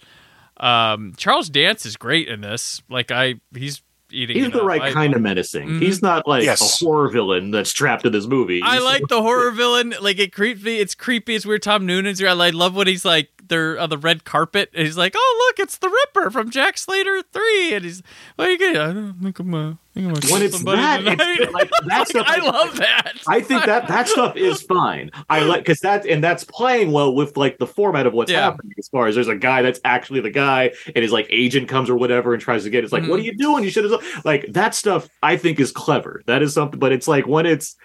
Um, Charles Dance is great in this. Like I, he's eating. He's the right I, kind of menacing. Mm-hmm. He's not like yes. a horror villain that's trapped in this movie. I like the horror villain. Like it creepy. It's creepy. It's weird. Tom Noonan's here. I love when he's like they're on the red carpet and he's like, "Oh look, it's the Ripper from Jack Slater 3. And he's, "What are you getting? I don't think I'm." Uh, when it's that, it's like, that stuff, I love that. I think that that stuff is fine. I like because that and that's playing well with like the format of what's yeah. happening. As far as there's a guy that's actually the guy, and his like agent comes or whatever and tries to get. It's like, mm-hmm. what are you doing? You should have like that stuff. I think is clever. That is something, but it's like when it's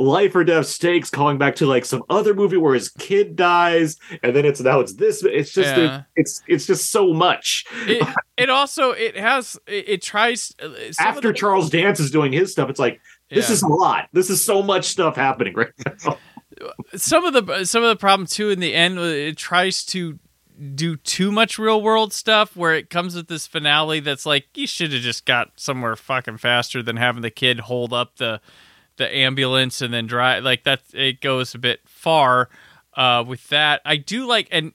life or death stakes calling back to like some other movie where his kid dies and then it's now it's this it's just yeah. it's it's just so much it, it also it has it, it tries uh, after the, charles dance is doing his stuff it's like this yeah. is a lot this is so much stuff happening right now some of the some of the problem too in the end uh, it tries to do too much real world stuff where it comes with this finale that's like you should have just got somewhere fucking faster than having the kid hold up the the ambulance and then drive like that it goes a bit far uh with that. I do like and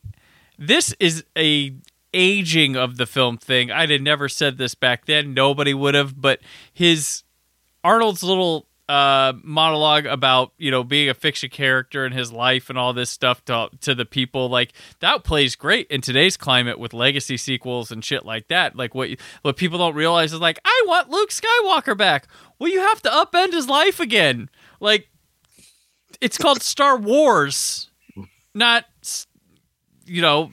this is a aging of the film thing. I'd have never said this back then. Nobody would have but his arnold's little uh monologue about you know being a fiction character in his life and all this stuff to to the people like that plays great in today's climate with legacy sequels and shit like that. Like what what people don't realize is like I want Luke Skywalker back well you have to upend his life again. Like it's called Star Wars not you know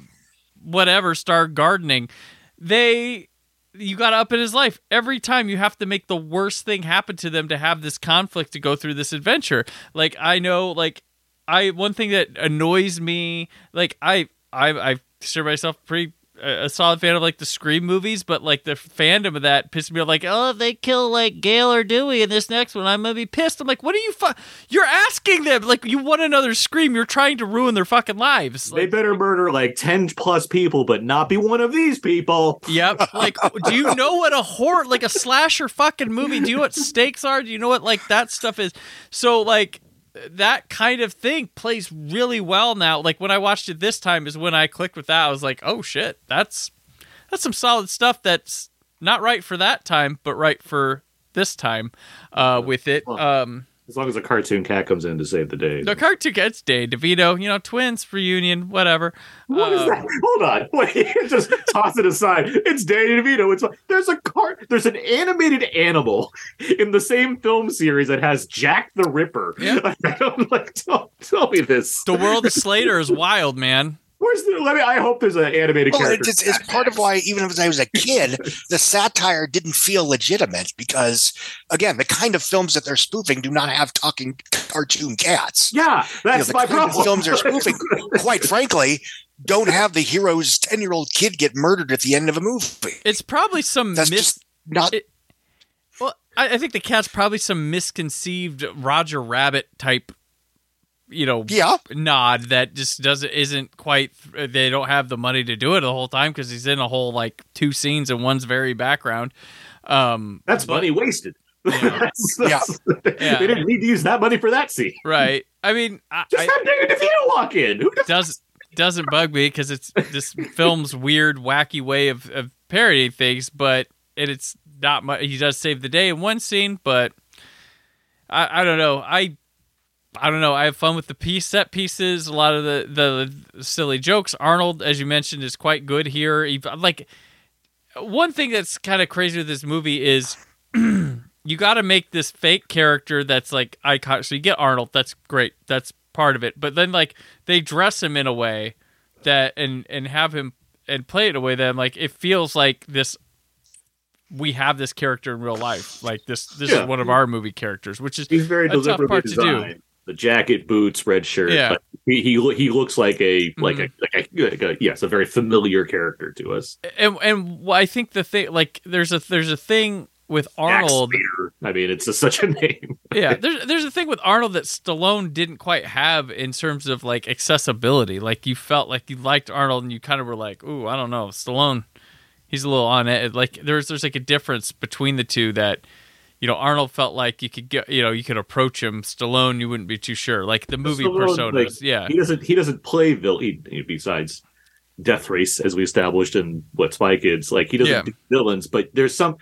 whatever star gardening. They you got to up in his life. Every time you have to make the worst thing happen to them to have this conflict to go through this adventure. Like i know like i one thing that annoys me like i i i consider myself pretty a solid fan of like the Scream movies, but like the fandom of that pissed me off. Like, oh, if they kill like Gail or Dewey in this next one, I'm gonna be pissed. I'm like, what are you? Fu- You're asking them like you want another Scream. You're trying to ruin their fucking lives. They better murder like 10 plus people, but not be one of these people. Yep. Like, do you know what a horror, like a slasher fucking movie? Do you know what stakes are? Do you know what like that stuff is? So like that kind of thing plays really well now. Like when I watched it this time is when I clicked with that. I was like, oh shit, that's that's some solid stuff. That's not right for that time, but right for this time uh, with it. Um, As long as a cartoon cat comes in to save the day. the cartoon gets Danny DeVito, you know, twins reunion, whatever. What is Um, that? Hold on, wait. Just toss it aside. It's Danny DeVito. It's like, there's a cart. There's an animated animal in the same film series that has Jack the Ripper. Yeah. I'm like, don't tell me this. The world of Slater is wild, man. Where's the? Let me. I hope there's an animated Well, character. it's, it's, it's part of why, even as I was a kid, the satire didn't feel legitimate because, again, the kind of films that they're spoofing do not have talking cartoon cats. Yeah, that's the my kind of problem. films they're spoofing, quite frankly, don't have the hero's 10 year old kid get murdered at the end of a movie. It's probably some That's mis- just not. Well, I, I think the cat's probably some misconceived Roger Rabbit type, you know, yeah. nod that just doesn't isn't quite. They don't have the money to do it the whole time because he's in a whole like two scenes and one's very background. Um, That's but- money wasted. That's- Yeah. that's- They didn't need to use that money for that scene. right. I mean, I, Just have Danny DeVito walk in. Who does? does doesn't bug me because it's this film's weird, wacky way of, of parodying things, but it, it's not much. He does save the day in one scene, but I, I don't know. I I don't know. I have fun with the piece set pieces. A lot of the the silly jokes. Arnold, as you mentioned, is quite good here. He- Like one thing that's kind of crazy with this movie is you got to make this fake character that's like icon. So you get Arnold. That's great. That's part of it. But then like they dress him in a way that and and have him and play it a way that I'm like it feels like this. We have this character in real life. Like this. This Yeah. is one of our movie characters, which is He's very a tough deliberately part to do. The jacket, boots, red shirt. Yeah. But he he he looks like a like Mhm. a like a, like a yes, a very familiar character to us. and and I think the thing like there's a there's a thing with Arnold. I mean, it's just such a name. yeah, there's there's a thing with Arnold that Stallone didn't quite have in terms of like accessibility. Like you felt like you liked Arnold and you kind of were like, "Ooh, I don't know, Stallone, he's a little on it." Like there's there's like a difference between the two that you know Arnold felt like you could get you know you could approach him. Stallone, you wouldn't be too sure. Like the movie Stallone, personas, like, yeah, he doesn't he doesn't play vil. He, he- besides Death Race, as we established in what Spy Kids, like he doesn't Yeah. do villains, but there's some.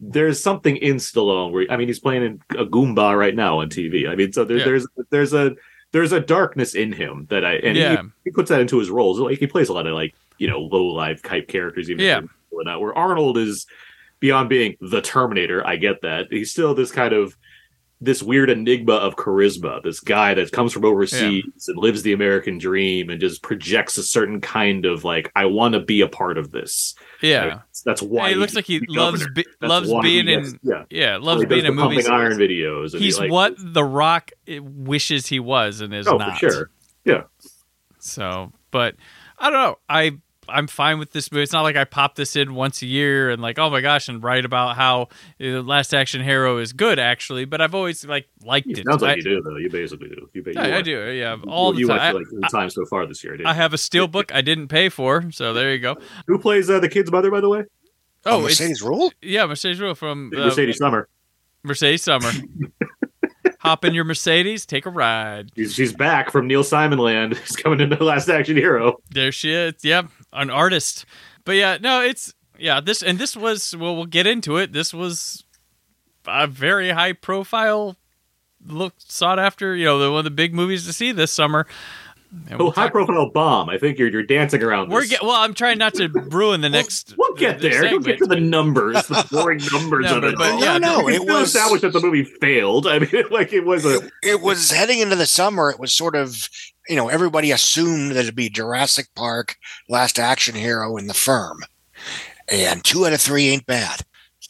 There's something in Stallone where I mean he's playing in a Goomba right now on TV. I mean, so there, Yeah. there's there's a there's a darkness in him that I and Yeah. he, he puts that into his roles. Like he plays a lot of like you know low life type characters, even Yeah. Where Arnold is beyond being the Terminator. I get that he's still this kind of this weird enigma of charisma. This guy that comes from overseas and lives the American dream and just projects a certain kind of like I want to be a part of this. yeah. That's, that's why Yeah, he looks like he loves be- loves being in yeah yeah loves he being in movies. Iron videos. and he, He's like- what The Rock eh, wishes he was and is Oh, not. for sure. Yeah. So, but I don't know. I I'm fine with this movie. It's not like I pop this in once a year and like, oh my gosh, and write about how uh, Last Action Hero is good actually. But I've always like liked It it. sounds like you do, though. You basically do. You, you I, I do. Yeah, you- all the you time. watched I- like three times so far this year. Didn't I have a steel book I didn't pay for, so there you go. Who plays uh, the kid's mother, by the way? Oh, Oh, Mercedes Ruehl? Yeah, Mercedes Ruehl from uh, Mercedes Summer. Mercedes Summer. Hop in your Mercedes, take a ride. She's, she's back from Neil Simon Land. She's coming into Last Action Hero. There she is. Yep, an artist. But yeah, no, it's yeah. This and this was well, we'll get into it. This was a very high profile, look sought after. You know, the, one of the big movies to see this summer. And Oh, we'll high talk- profile bomb. I think you're you're dancing around. We're this. get, well. I'm trying not to ruin the next. We'll get the there. We'll get to the numbers, the boring numbers No, of it. but- but yeah, no, We it still was established that the movie failed. I mean, like it was a it was heading into the summer. It was sort of, you know, everybody assumed that it'd be Jurassic Park, Last Action Hero, and The Firm, and two out of three ain't bad.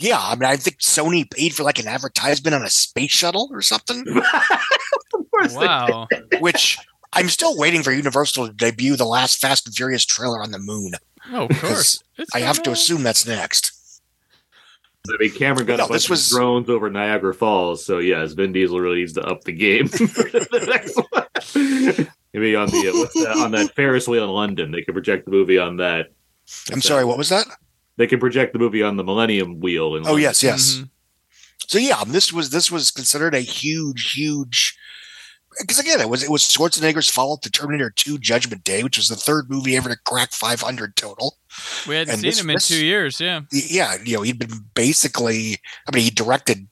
Yeah, I mean, I think Sony paid for like an advertisement on a space shuttle or something, Wow. which I'm still waiting for Universal to debut the last Fast and Furious trailer on the moon. Oh, of course. I have to gonna- assume that's next. I mean, Cameron got No, a bunch this was- of drones over Niagara Falls, so yes, Vin Diesel really needs to up the game for the next one. Maybe on the uh, what's that, on that Ferris wheel in London, they can project the movie on that. I'm sorry, what was that? They can project the movie on the Millennium Wheel. In Oh London. yes, yes. Mhm. So yeah, this was this was considered a huge, huge. Because again, it was it was Schwarzenegger's follow-up to Terminator 2: Judgment Day, which was the third movie ever to crack 500 total. We hadn't And seen this- him in this- two years. Yeah. Yeah, you know, he'd been basically. I mean, he directed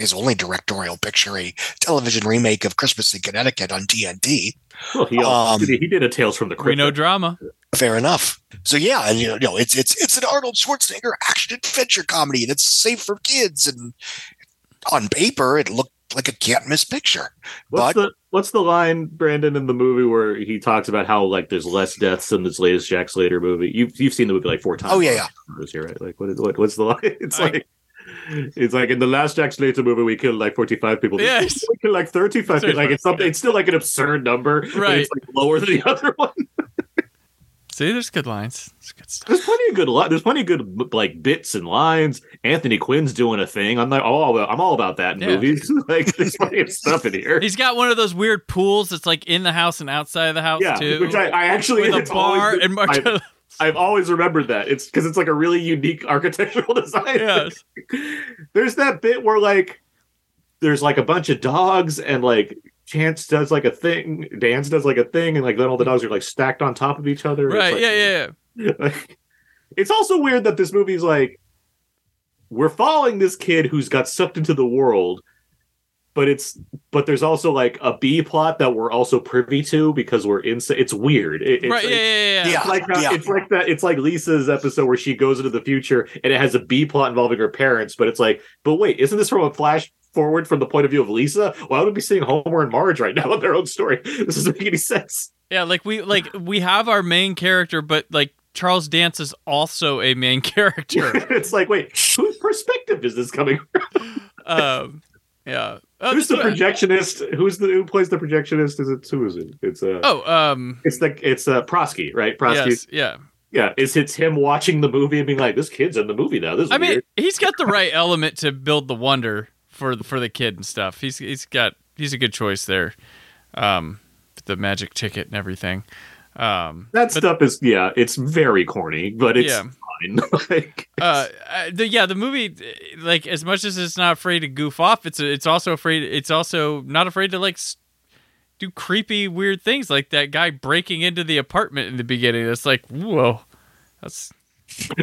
his only directorial picture, a television remake of Christmas in Connecticut on TNT. Well, he, also- Um, he did a Tales from the We Crypt. know drama. Fair enough. So yeah, and you know, it's it's it's an Arnold Schwarzenegger action adventure comedy, and it's safe for kids. And on paper, it looked like a can't miss picture. What's but the what's the line, Brandon, in the movie where he talks about how like there's less deaths in this latest Jack Slater movie? You've you've seen the movie like four times. Oh, yeah, yeah. This year, right? Like what is what, what's the line? It's I- like it's like in the last Jack Slater movie we killed like forty five people. Yes. we killed like thirty five. people. Like it's something. It's still like an absurd number. Right. It's like lower than the other one. See, there's good lines. It's good stuff. There's plenty of good. Li- there's plenty of good like bits and lines. Anthony Quinn's doing a thing. I'm like, oh, I'm all about that in Yeah. movies. like there's plenty of stuff in here. He's got one of those weird pools that's like in the house and outside of the house Yeah, too. which I, I actually with a always bar been- and Mark- I've, I've always remembered that. It's because it's like a really unique architectural design. Yes. There's that bit where like there's like a bunch of dogs and like Chance does like a thing, Dance does like a thing, and like then all the dogs are like stacked on top of each other. Right. like- yeah. Yeah. Yeah. it's also weird that this movie's like we're following this kid who's got sucked into the world but it's but there's also like a b plot that we're also privy to because we're in it's weird It- it's right. like, Yeah. Yeah. Yeah. Yeah. like that, yeah. it's like that it's like lisa's episode where she goes into the future and it has a b plot involving her parents but it's like but wait isn't this from a flash forward from the point of view of lisa why would we be seeing homer and marge right now in their own story this doesn't make any sense Yeah, like we like we have our main character, but like Charles Dance is also a main character. it's like wait whose perspective is this coming from? um, yeah. Oh, Who's the projectionist? Who's the who plays the projectionist? Is it who is it? It's uh Oh, um, it's the it's uh Prosky, right? Prosky. yes, yeah. Yeah, it's it's him watching the movie and being like, This kid's in the movie now. This is I mean, he's got the right element to build the wonder for the, for the kid and stuff. He's he's got he's a good choice there. Um, the magic ticket and everything. Um, that stuff is yeah, it's very corny, but it's Yeah. fine. like uh, uh, the, yeah, the movie, uh, like as much as it's not afraid to goof off, it's it's also afraid. It's also not afraid to like do creepy, weird things, like that guy breaking into the apartment in the beginning. It's like, whoa, that's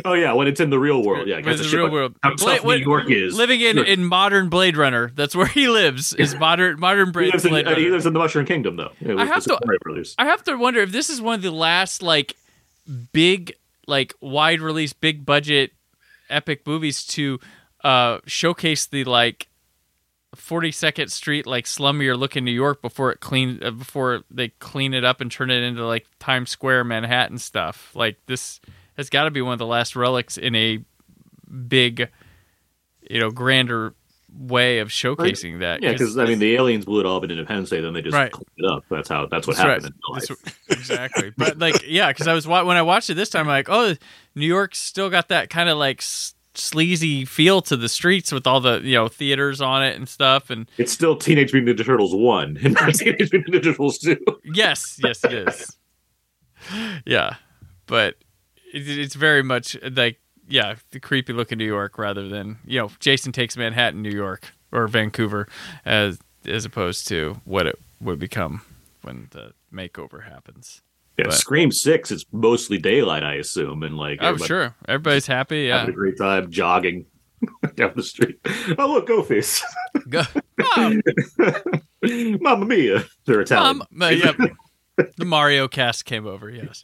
Oh yeah, when it's in the real world. Yeah, because the real world. how Bla- tough what- New York is. living in Sure. in modern Blade Runner. That's where he lives. Is modern modern he Blade, lives, in, Blade uh, he Runner. lives in the Mushroom Kingdom though. I have to- I have to wonder if this is one of the last like big, like wide release, big budget, epic movies to uh, showcase the like 42nd Street like slummier looking New York before it clean uh, before they clean it up and turn it into like Times Square Manhattan stuff. Like this has got to be one of the last relics in a big, you know, grander way of showcasing that. Yeah, because I mean, the aliens blew it all up in Independence Day, then they just Right. cleaned it up. That's how. That's what That's happened right. in life. That's- exactly. But like, yeah, because I was when I watched it this time, I'm like, oh, New York's still got that kind of like sleazy feel to the streets with all the you know theaters on it and stuff. And It's still Teenage Mutant Ninja Turtles one, and not Teenage Mutant Ninja Turtles two. yes, yes, it is. yeah, but it, it's very much like yeah, the creepy looking New York rather than you know Jason takes Manhattan, New York or Vancouver, as as opposed to what it would become when the makeover happens. Yeah, But- Scream Six. It's mostly daylight, I assume, and like Oh, everybody sure. Everybody's happy. Yeah. having a great time jogging down the street. Oh look, Ghostface, Go. Mom, Mamma Mia! They're Italian. Mom. Uh, yep. The Mario cast came over. Yes.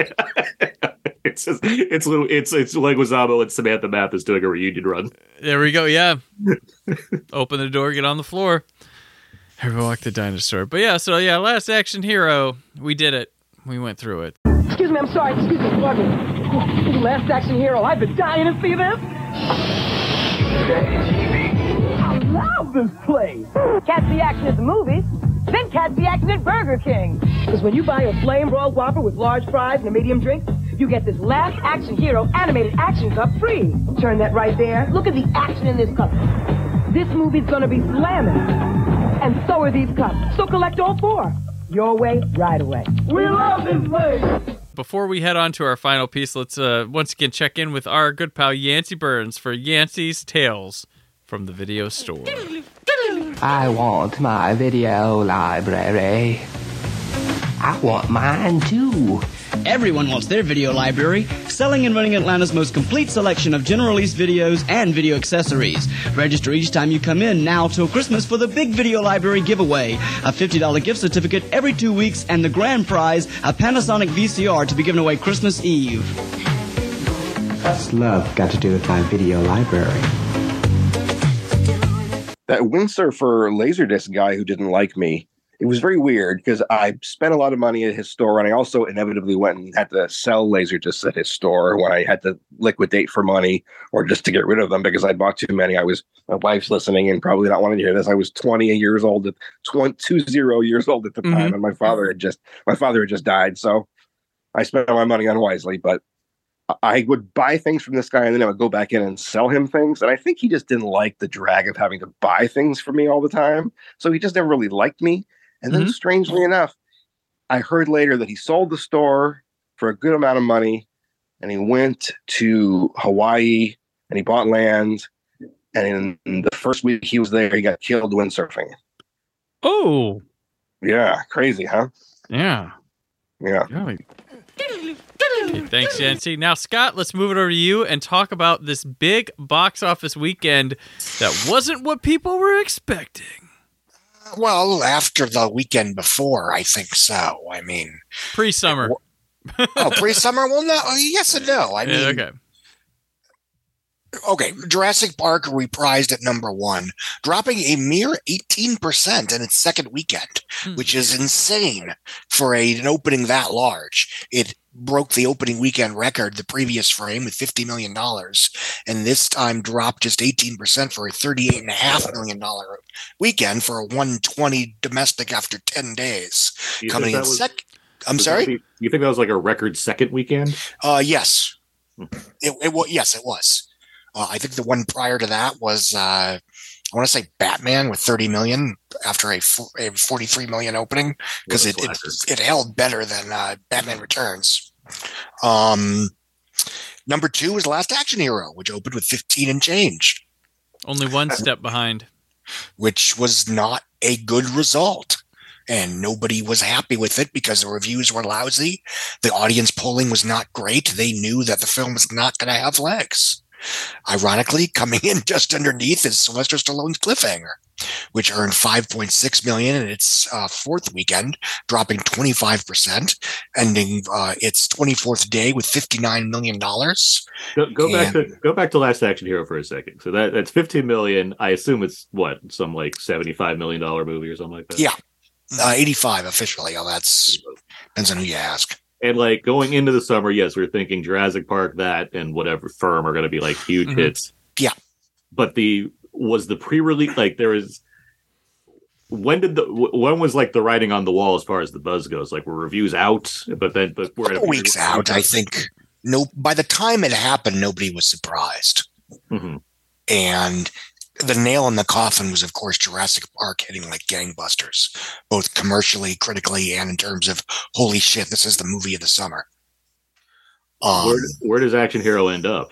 It's just, it's it's it's Leguizamo and Samantha Mathis doing a reunion run. There we go. Yeah. Open the door, get on the floor. Everyone walk the dinosaur. But yeah, so yeah, last action hero. We did it. We went through it. Excuse me, I'm sorry. Excuse me, pardon me. Last Action Hero. I've been dying to see this. I love this place. Catch the action at the movies, then catch the action at Burger King. Because when you buy a flame broiled whopper with large fries and a medium drink, you get this Last Action Hero animated action cup free. Turn that right there. Look at the action in this cup. This movie's gonna be slamming. And so are these cups. So collect all four. Your way, right away. We love this place. Before we head on to our final piece, let's uh, once again check in with our good pal Yancey Burns for Yancey's Tales from the video store. I want my video library. I want mine too. Everyone wants their video library, selling and running Atlanta's most complete selection of general release videos and video accessories. Register each time you come in now till Christmas for the big video library giveaway. A $50 gift certificate every two weeks and the grand prize, a Panasonic VCR to be given away Christmas Eve. What's love got to do with my video library? That windsurfer laserdisc guy who didn't like me it was very weird because i spent a lot of money at his store and i also inevitably went and had to sell laserdiscs at his store when i had to liquidate for money or just to get rid of them because i bought too many. I was my wife's listening and probably not wanting to hear this. I was 20 years old at 20 years old at the time Mhm. and my father had just my father had just died. So i spent my money unwisely but I would buy things from this guy and then I would go back in and sell him things. And I think he just didn't like the drag of having to buy things for me all the time. So he just never really liked me. And then, mm-hmm. strangely enough, I heard later that he sold the store for a good amount of money and he went to Hawaii and he bought land. And in the first week he was there, he got killed windsurfing. Oh, Yeah, crazy, huh? yeah. Yeah. Okay, thanks, Yancey. Now, Scott, let's move it over to you and talk about this big box office weekend that wasn't what people were expecting. Well, after the weekend before, I think so. I mean, Pre-summer. oh, pre-summer? Well, no, yes and no. I mean, Yeah, okay. okay, Jurassic Park reprised at number one, dropping a mere 18% in its second weekend, hmm. which is insane for a, an opening that large. It broke the opening weekend record the previous frame with $50 million, and this time dropped just 18% for a $38.5 million weekend for a 120 domestic after 10 days. You Coming in that was- sec. I'm sorry? that- You think that was like a record second weekend? Uh, yes. It, it was. Yes, it was. Uh, I think the one prior to that was uh, I want to say Batman with 30 million after a, a 43 million opening because it, it it held better than uh, Batman Returns. Um, number two was Last Action Hero, which opened with 15 and change, Only one step behind. which was not a good result. And nobody was happy with it because the reviews were lousy. The audience polling was not great. They knew that the film was not going to have legs. Ironically, coming in just underneath is Sylvester Stallone's Cliffhanger, which earned 5.6 million in its uh, fourth weekend, dropping 25%, ending uh, its 24th day with 59 million dollars. Go, go back to go back to Last Action Hero for a second. So that that's 15 million. I assume it's what some like 75 million dollar movie or something like that. Yeah, uh, 85 officially. Oh, that's depends on who you ask. And like going into the summer, yes, we're thinking Jurassic Park, that, and whatever firm are going to be like huge Mhm. hits. Yeah. But the was the pre-release like there is when did the when was like the writing on the wall as far as the buzz goes? Like were reviews out, but then but we're couple weeks out, I think. No, by the time it happened, nobody was surprised. Mhm. And the nail in the coffin was, of course, Jurassic Park hitting like gangbusters, both commercially, critically, and in terms of holy shit, this is the movie of the summer. Um, where, where does Action Hero end up?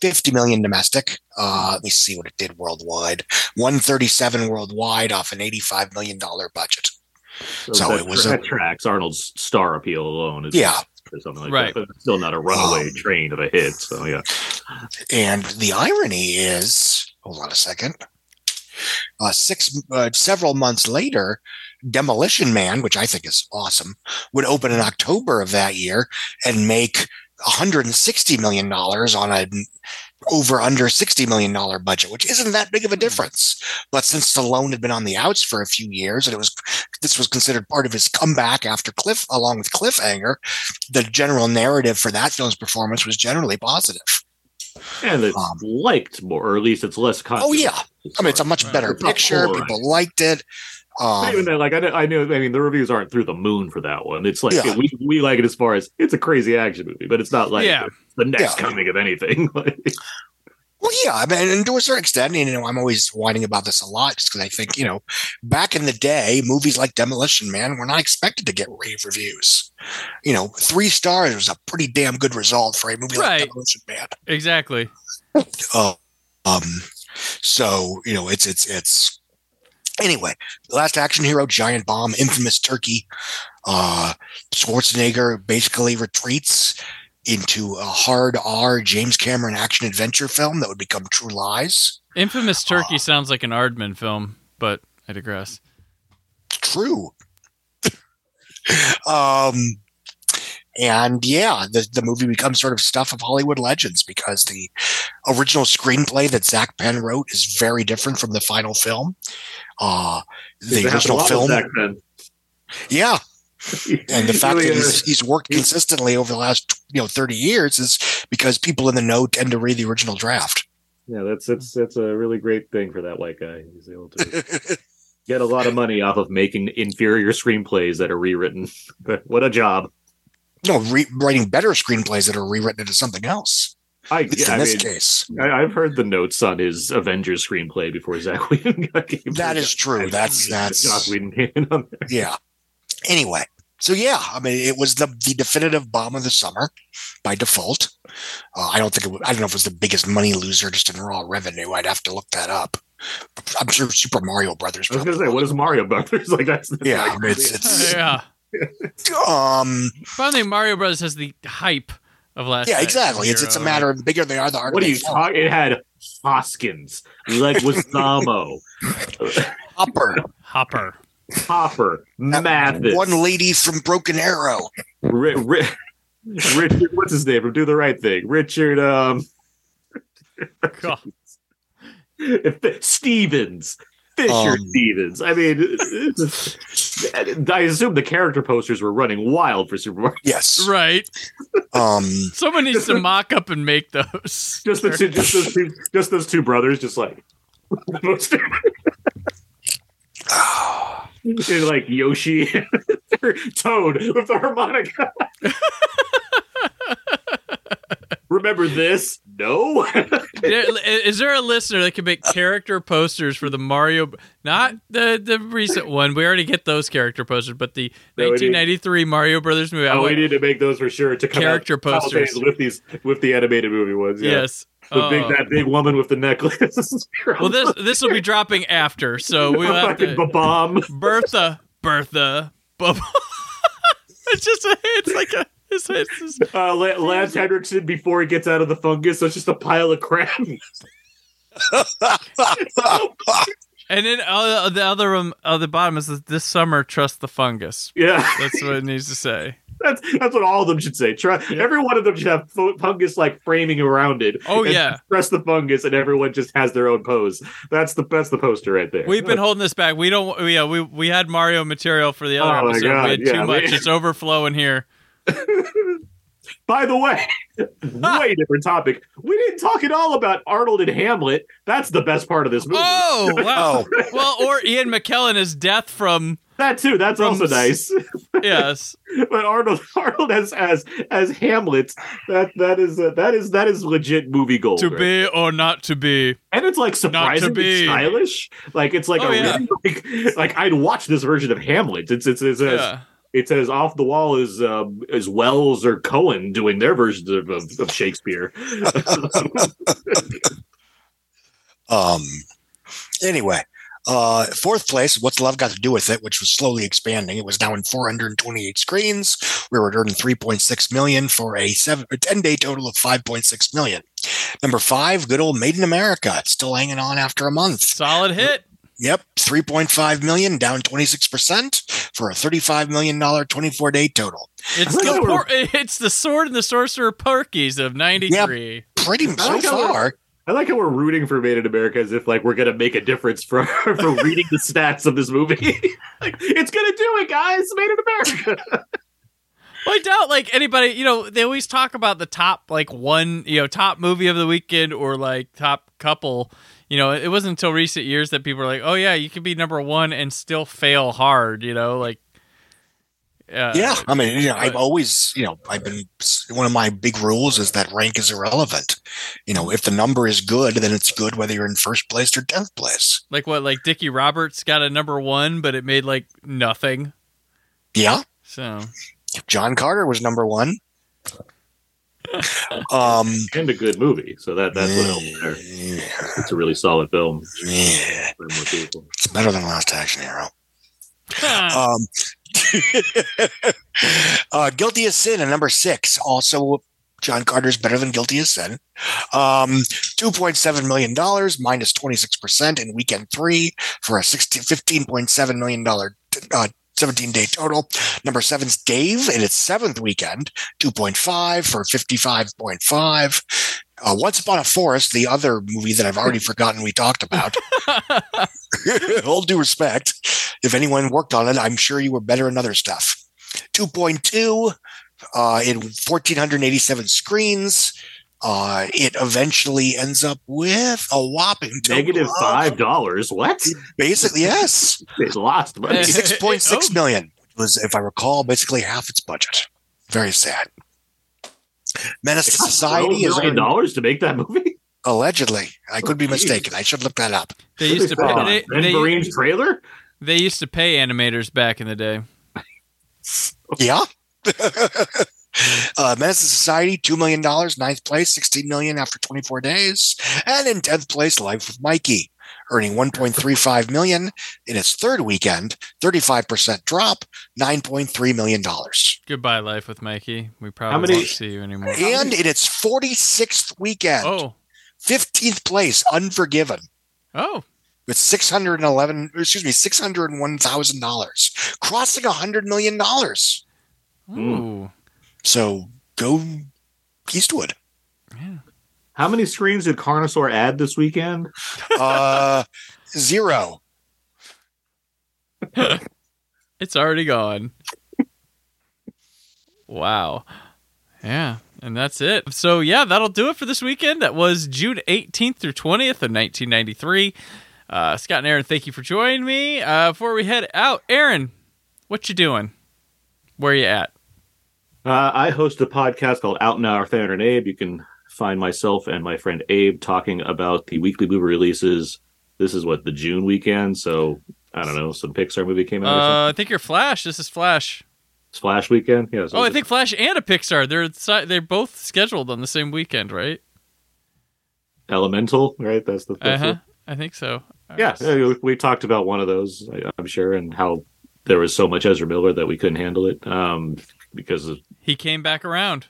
50 million domestic. Uh, let me see what it did worldwide. 137 worldwide off an 85 million dollar budget. So that, it was a- tracks Arnold's star appeal alone. Is Yeah. or something like Right. that. But still not a runaway Um, train of a hit. So yeah, And the irony is, hold on a second. Uh, six, uh, several months later, Demolition Man, which I think is awesome, would open in October of that year and make 160 million dollars on a over under 60 million dollar budget, which isn't that big of a difference. But since Stallone had been on the outs for a few years, and it was this was considered part of his comeback after Cliff, along with Cliffhanger, the general narrative for that film's performance was generally positive. And it's Um, liked more, or at least it's less. Oh yeah, I mean it's a much better It's picture. polarized. People liked it. But Um, even then, like I, kn- I knew, I mean, the reviews aren't through the moon for that one. It's like Yeah. we, we like it as far as it's a crazy action movie, but it's not like Yeah. the next Yeah. coming of anything. Well, yeah, I mean, and to a certain extent, you know, I'm always whining about this a lot just because I think, you know, back in the day, movies like Demolition Man were not expected to get rave reviews. You know, three stars was a pretty damn good result for a movie Right. like Demolition Man. Exactly. Uh, um, so you know, it's it's it's. Anyway, last action hero, giant bomb, infamous turkey. Uh, Schwarzenegger basically retreats into a hard R James Cameron action adventure film that would become True Lies. Infamous Uh, Turkey sounds like an Aardman film, but I digress. True. um, and yeah, the, the movie becomes sort of stuff of Hollywood legends because the original screenplay that Zak Penn wrote is very different from the final film. Uh, the It happened a original film, Zak Penn. yeah, and the fact Really, that he's, he's worked consistently over the last you know 30 years is because people in the know tend to read the original draft. Yeah, that's that's that's a really great thing for that white guy. He's able to get a lot of money off of making inferior screenplays that are rewritten. What a job! No, re- writing better screenplays that are rewritten into something else. I, yeah, in I this mean, case I, i've heard the notes on his Avengers screenplay before Zach Whedon got. That is true. That's that's Joss Whedon on there. yeah. Anyway, so yeah, I mean, it was the the definitive bomb of the summer by default. Uh, I don't think it. Was, I don't know if it was the biggest money loser just in raw revenue. I'd have to look that up. I'm sure Super Mario Brothers. I was gonna say, what is Mario Brothers like? That's Yeah, like, it's it's yeah. um Finally, Mario Brothers has the hype of last. yeah exactly. It's it's a matter of the bigger they are, the harder. What are they you fall. talking? It had Hoskins, Leguizamo, Hopper, Hopper, Hopper, Mathis, one lady from Broken Arrow. Ri- Ri- Richard. What's his name from Do the Right Thing? Richard. Um, God. Stevens. Fisher Um, Stevens. I mean, I assume the character posters were running wild for Super Mario. Yes. Right. Um. Someone needs to mock up and make those. Just the two, just those two, just those two brothers, just like and like Yoshi, Toad with the harmonica. Remember this? No. Is there a listener that can make character posters for the Mario? Not the the recent one. We already get those character posters, but the No, we need- 1993 Mario Brothers movie. I oh, we need to make those for sure to come Character out posters. with these with the animated movie ones. Yeah. Yes. The big Oh. that big woman with the necklace. Well, this this will be dropping after, so we'll have fucking to. bomb. Bertha, Bertha, it's just a, it's like a, it's, it's Uh, La- Lance Henriksen before he gets out of the fungus, so it's just a pile of crap. and then uh, the other one, uh, the bottom is this summer, trust the fungus. Yeah. That's what it needs to say. That's that's what all of them should say. Try every one of them should have fu- fungus like framing around it. Oh, yeah. press the fungus, and everyone just has their own pose. That's the that's the poster right there. We've been holding this back. We don't. Yeah, we we had Mario material for the other Oh my episode. God, we had yeah, too much. we- It's overflowing here. By the way, way different topic. We didn't talk at all about Arnold and Hamlet. That's the best part of this movie. Oh, wow. Oh. well, or Ian McKellen as death from that too. That's from also nice. Yes. but Arnold, Arnold as as as Hamlet. That that is uh, that is that is legit movie gold. to right? be or not to be. and it's like Not to surprisingly be. stylish. Like it's like Oh, a yeah. really, like, like I'd watch this version of Hamlet. It's it's it's as Yeah. it's as off the wall as um, as Welles or Coen doing their versions of, of, of Shakespeare. Um. Anyway, uh, fourth place. What's love got to do with it? Which was slowly expanding. It was now in 428 screens. We were earning 3.6 million for a seven, a 10 day total of 5.6 million. Number five, good old Made in America. It's still hanging on after a month. Solid hit. Yep, 3.5 million, down 26% for a 35 million dollar 24 day total. It's the por- it's the sword and the sorcerer parkies of '93. Pretty I so like how we're- far. I like how we're rooting for Made in America as if like we're gonna make a difference for for reading the stats of this movie. like it's gonna do it, guys. Made in America. Well, I doubt like anybody. You know, they always talk about the top like one, you know, top movie of the weekend or like top couple. You know, it wasn't until recent years that people were like, "Oh yeah, you could be number one and still fail hard." You know, like uh, yeah, I mean, you know, I've always, you know, I've been one of my big rules is that rank is irrelevant. You know, if the number is good, then it's good whether you're in first place or tenth place. like what like Dickie Roberts got a number one, but it made like nothing. Yeah, So John Carter was number one. um, and a good movie. So that that's what helps there. It's a really solid film. yeah, For more people. it's better than Last Action Hero. Um, uh, Guilty as Sin at number six. Also, John Carter's better than Guilty as Sin. Um, $2.7 million, minus 26% in weekend three for a 16, $15.7 million uh, 17 day total. Number seven's Dave in its seventh weekend, 2.5 for 55.5. Uh, Once Upon a Forest, the other movie that I've already forgotten we talked about. All due respect, if anyone worked on it, I'm sure you were better in other stuff. 2.2 uh, in 1,487 screens. Uh, it eventually ends up with a whopping total Negative of- five dollars. What? Basically, yes, They lost money. six point six Oh. million was, if I recall, basically half its budget. Very sad. Menace to Society is million dollars to make that movie. allegedly. I could be mistaken. I should look that up. they used to Uh, pay, Ben they, they, Vereen's trailer. they used to pay animators back in the day. Yeah. uh, Menace to Society, $2 million, ninth place, 16 million after 24 days. And in 10th place, Life with Mikey, earning 1.35 million in its third weekend, 35% drop, $9.3 million. Goodbye, life with Mikey. We probably How many- won't see you anymore. And in its 46th weekend, Oh, 15th place, Unforgiven. oh, with six hundred and eleven, excuse me, six hundred and one thousand dollars, crossing hundred million dollars. ooh. So go Eastwood. How many screens did Carnosaur add this weekend? Uh, zero. It's already gone. wow. Yeah, and that's it. So yeah, that'll do it for this weekend. That was June 18th through 20th of 1993. Uh, Scott and Aaron, thank you for joining me. Uh, before we head out, Aaron, what you doing? Where you at? Uh, I host a podcast called Out Now with Aaron and Abe. You can find myself and my friend Abe talking about the weekly movie releases. This is what the June weekend, so I don't know. Some Pixar movie came out. or. Uh, I think you're Flash. This is Flash. It's Flash weekend. Yeah. so Oh, I think Flash and a Pixar. They're they're both scheduled on the same weekend, right? Elemental, right? That's the. uh-huh. I think so. Yeah, we talked about one of those, I- I'm sure, and how there was so much Ezra Miller that we couldn't handle it um, because of He came back around.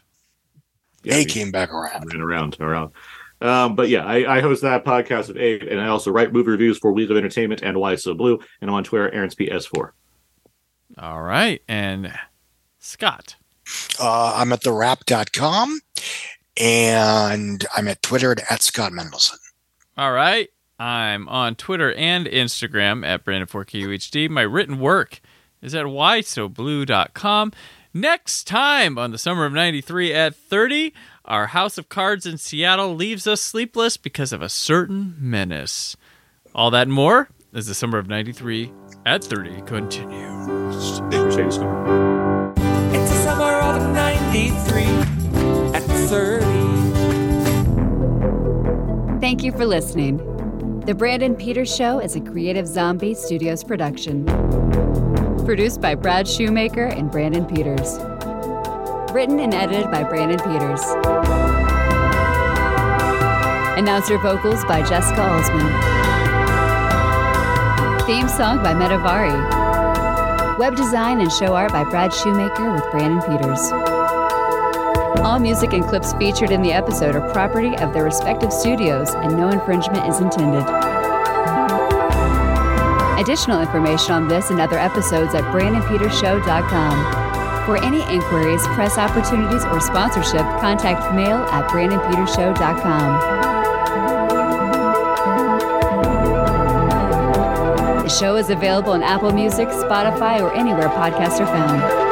Yeah, They we came back around. ran around around. Um, but yeah, I, I host that podcast with Abe, and I also write movie reviews for We Live Entertainment and Why So Blu, and I'm on Twitter, Aaron's PS4. All right, and Scott. Uh, I'm at thewrap.com and I'm at Twitter at, at Scott Mendelson. All right. I'm on Twitter and Instagram at Brandon4KUHD. My written work is at whysoblu.com. Next time on the summer of 93 at 30, our House of Cards in Seattle leaves us sleepless because of a certain menace. All that and more as the summer of 93 at 30 continues. Mercedes. It's the summer of 93 at 30. Thank you for listening. The Brandon Peters Show is a Creative Zombie Studios production. Produced by Brad Shoemaker and Brandon Peters. Written and edited by Brandon Peters. Announcer vocals by Jessica Alsman. Theme song by Metavari. Web design and show art by Brad Shoemaker with Brandon Peters. All music and clips featured in the episode are property of their respective studios, and no infringement is intended. Additional information on this and other episodes at BrandonPetersShow.com. For any inquiries, press opportunities, or sponsorship, contact mail at BrandonPetersShow.com. The show is available on Apple Music, Spotify, or anywhere podcasts are found.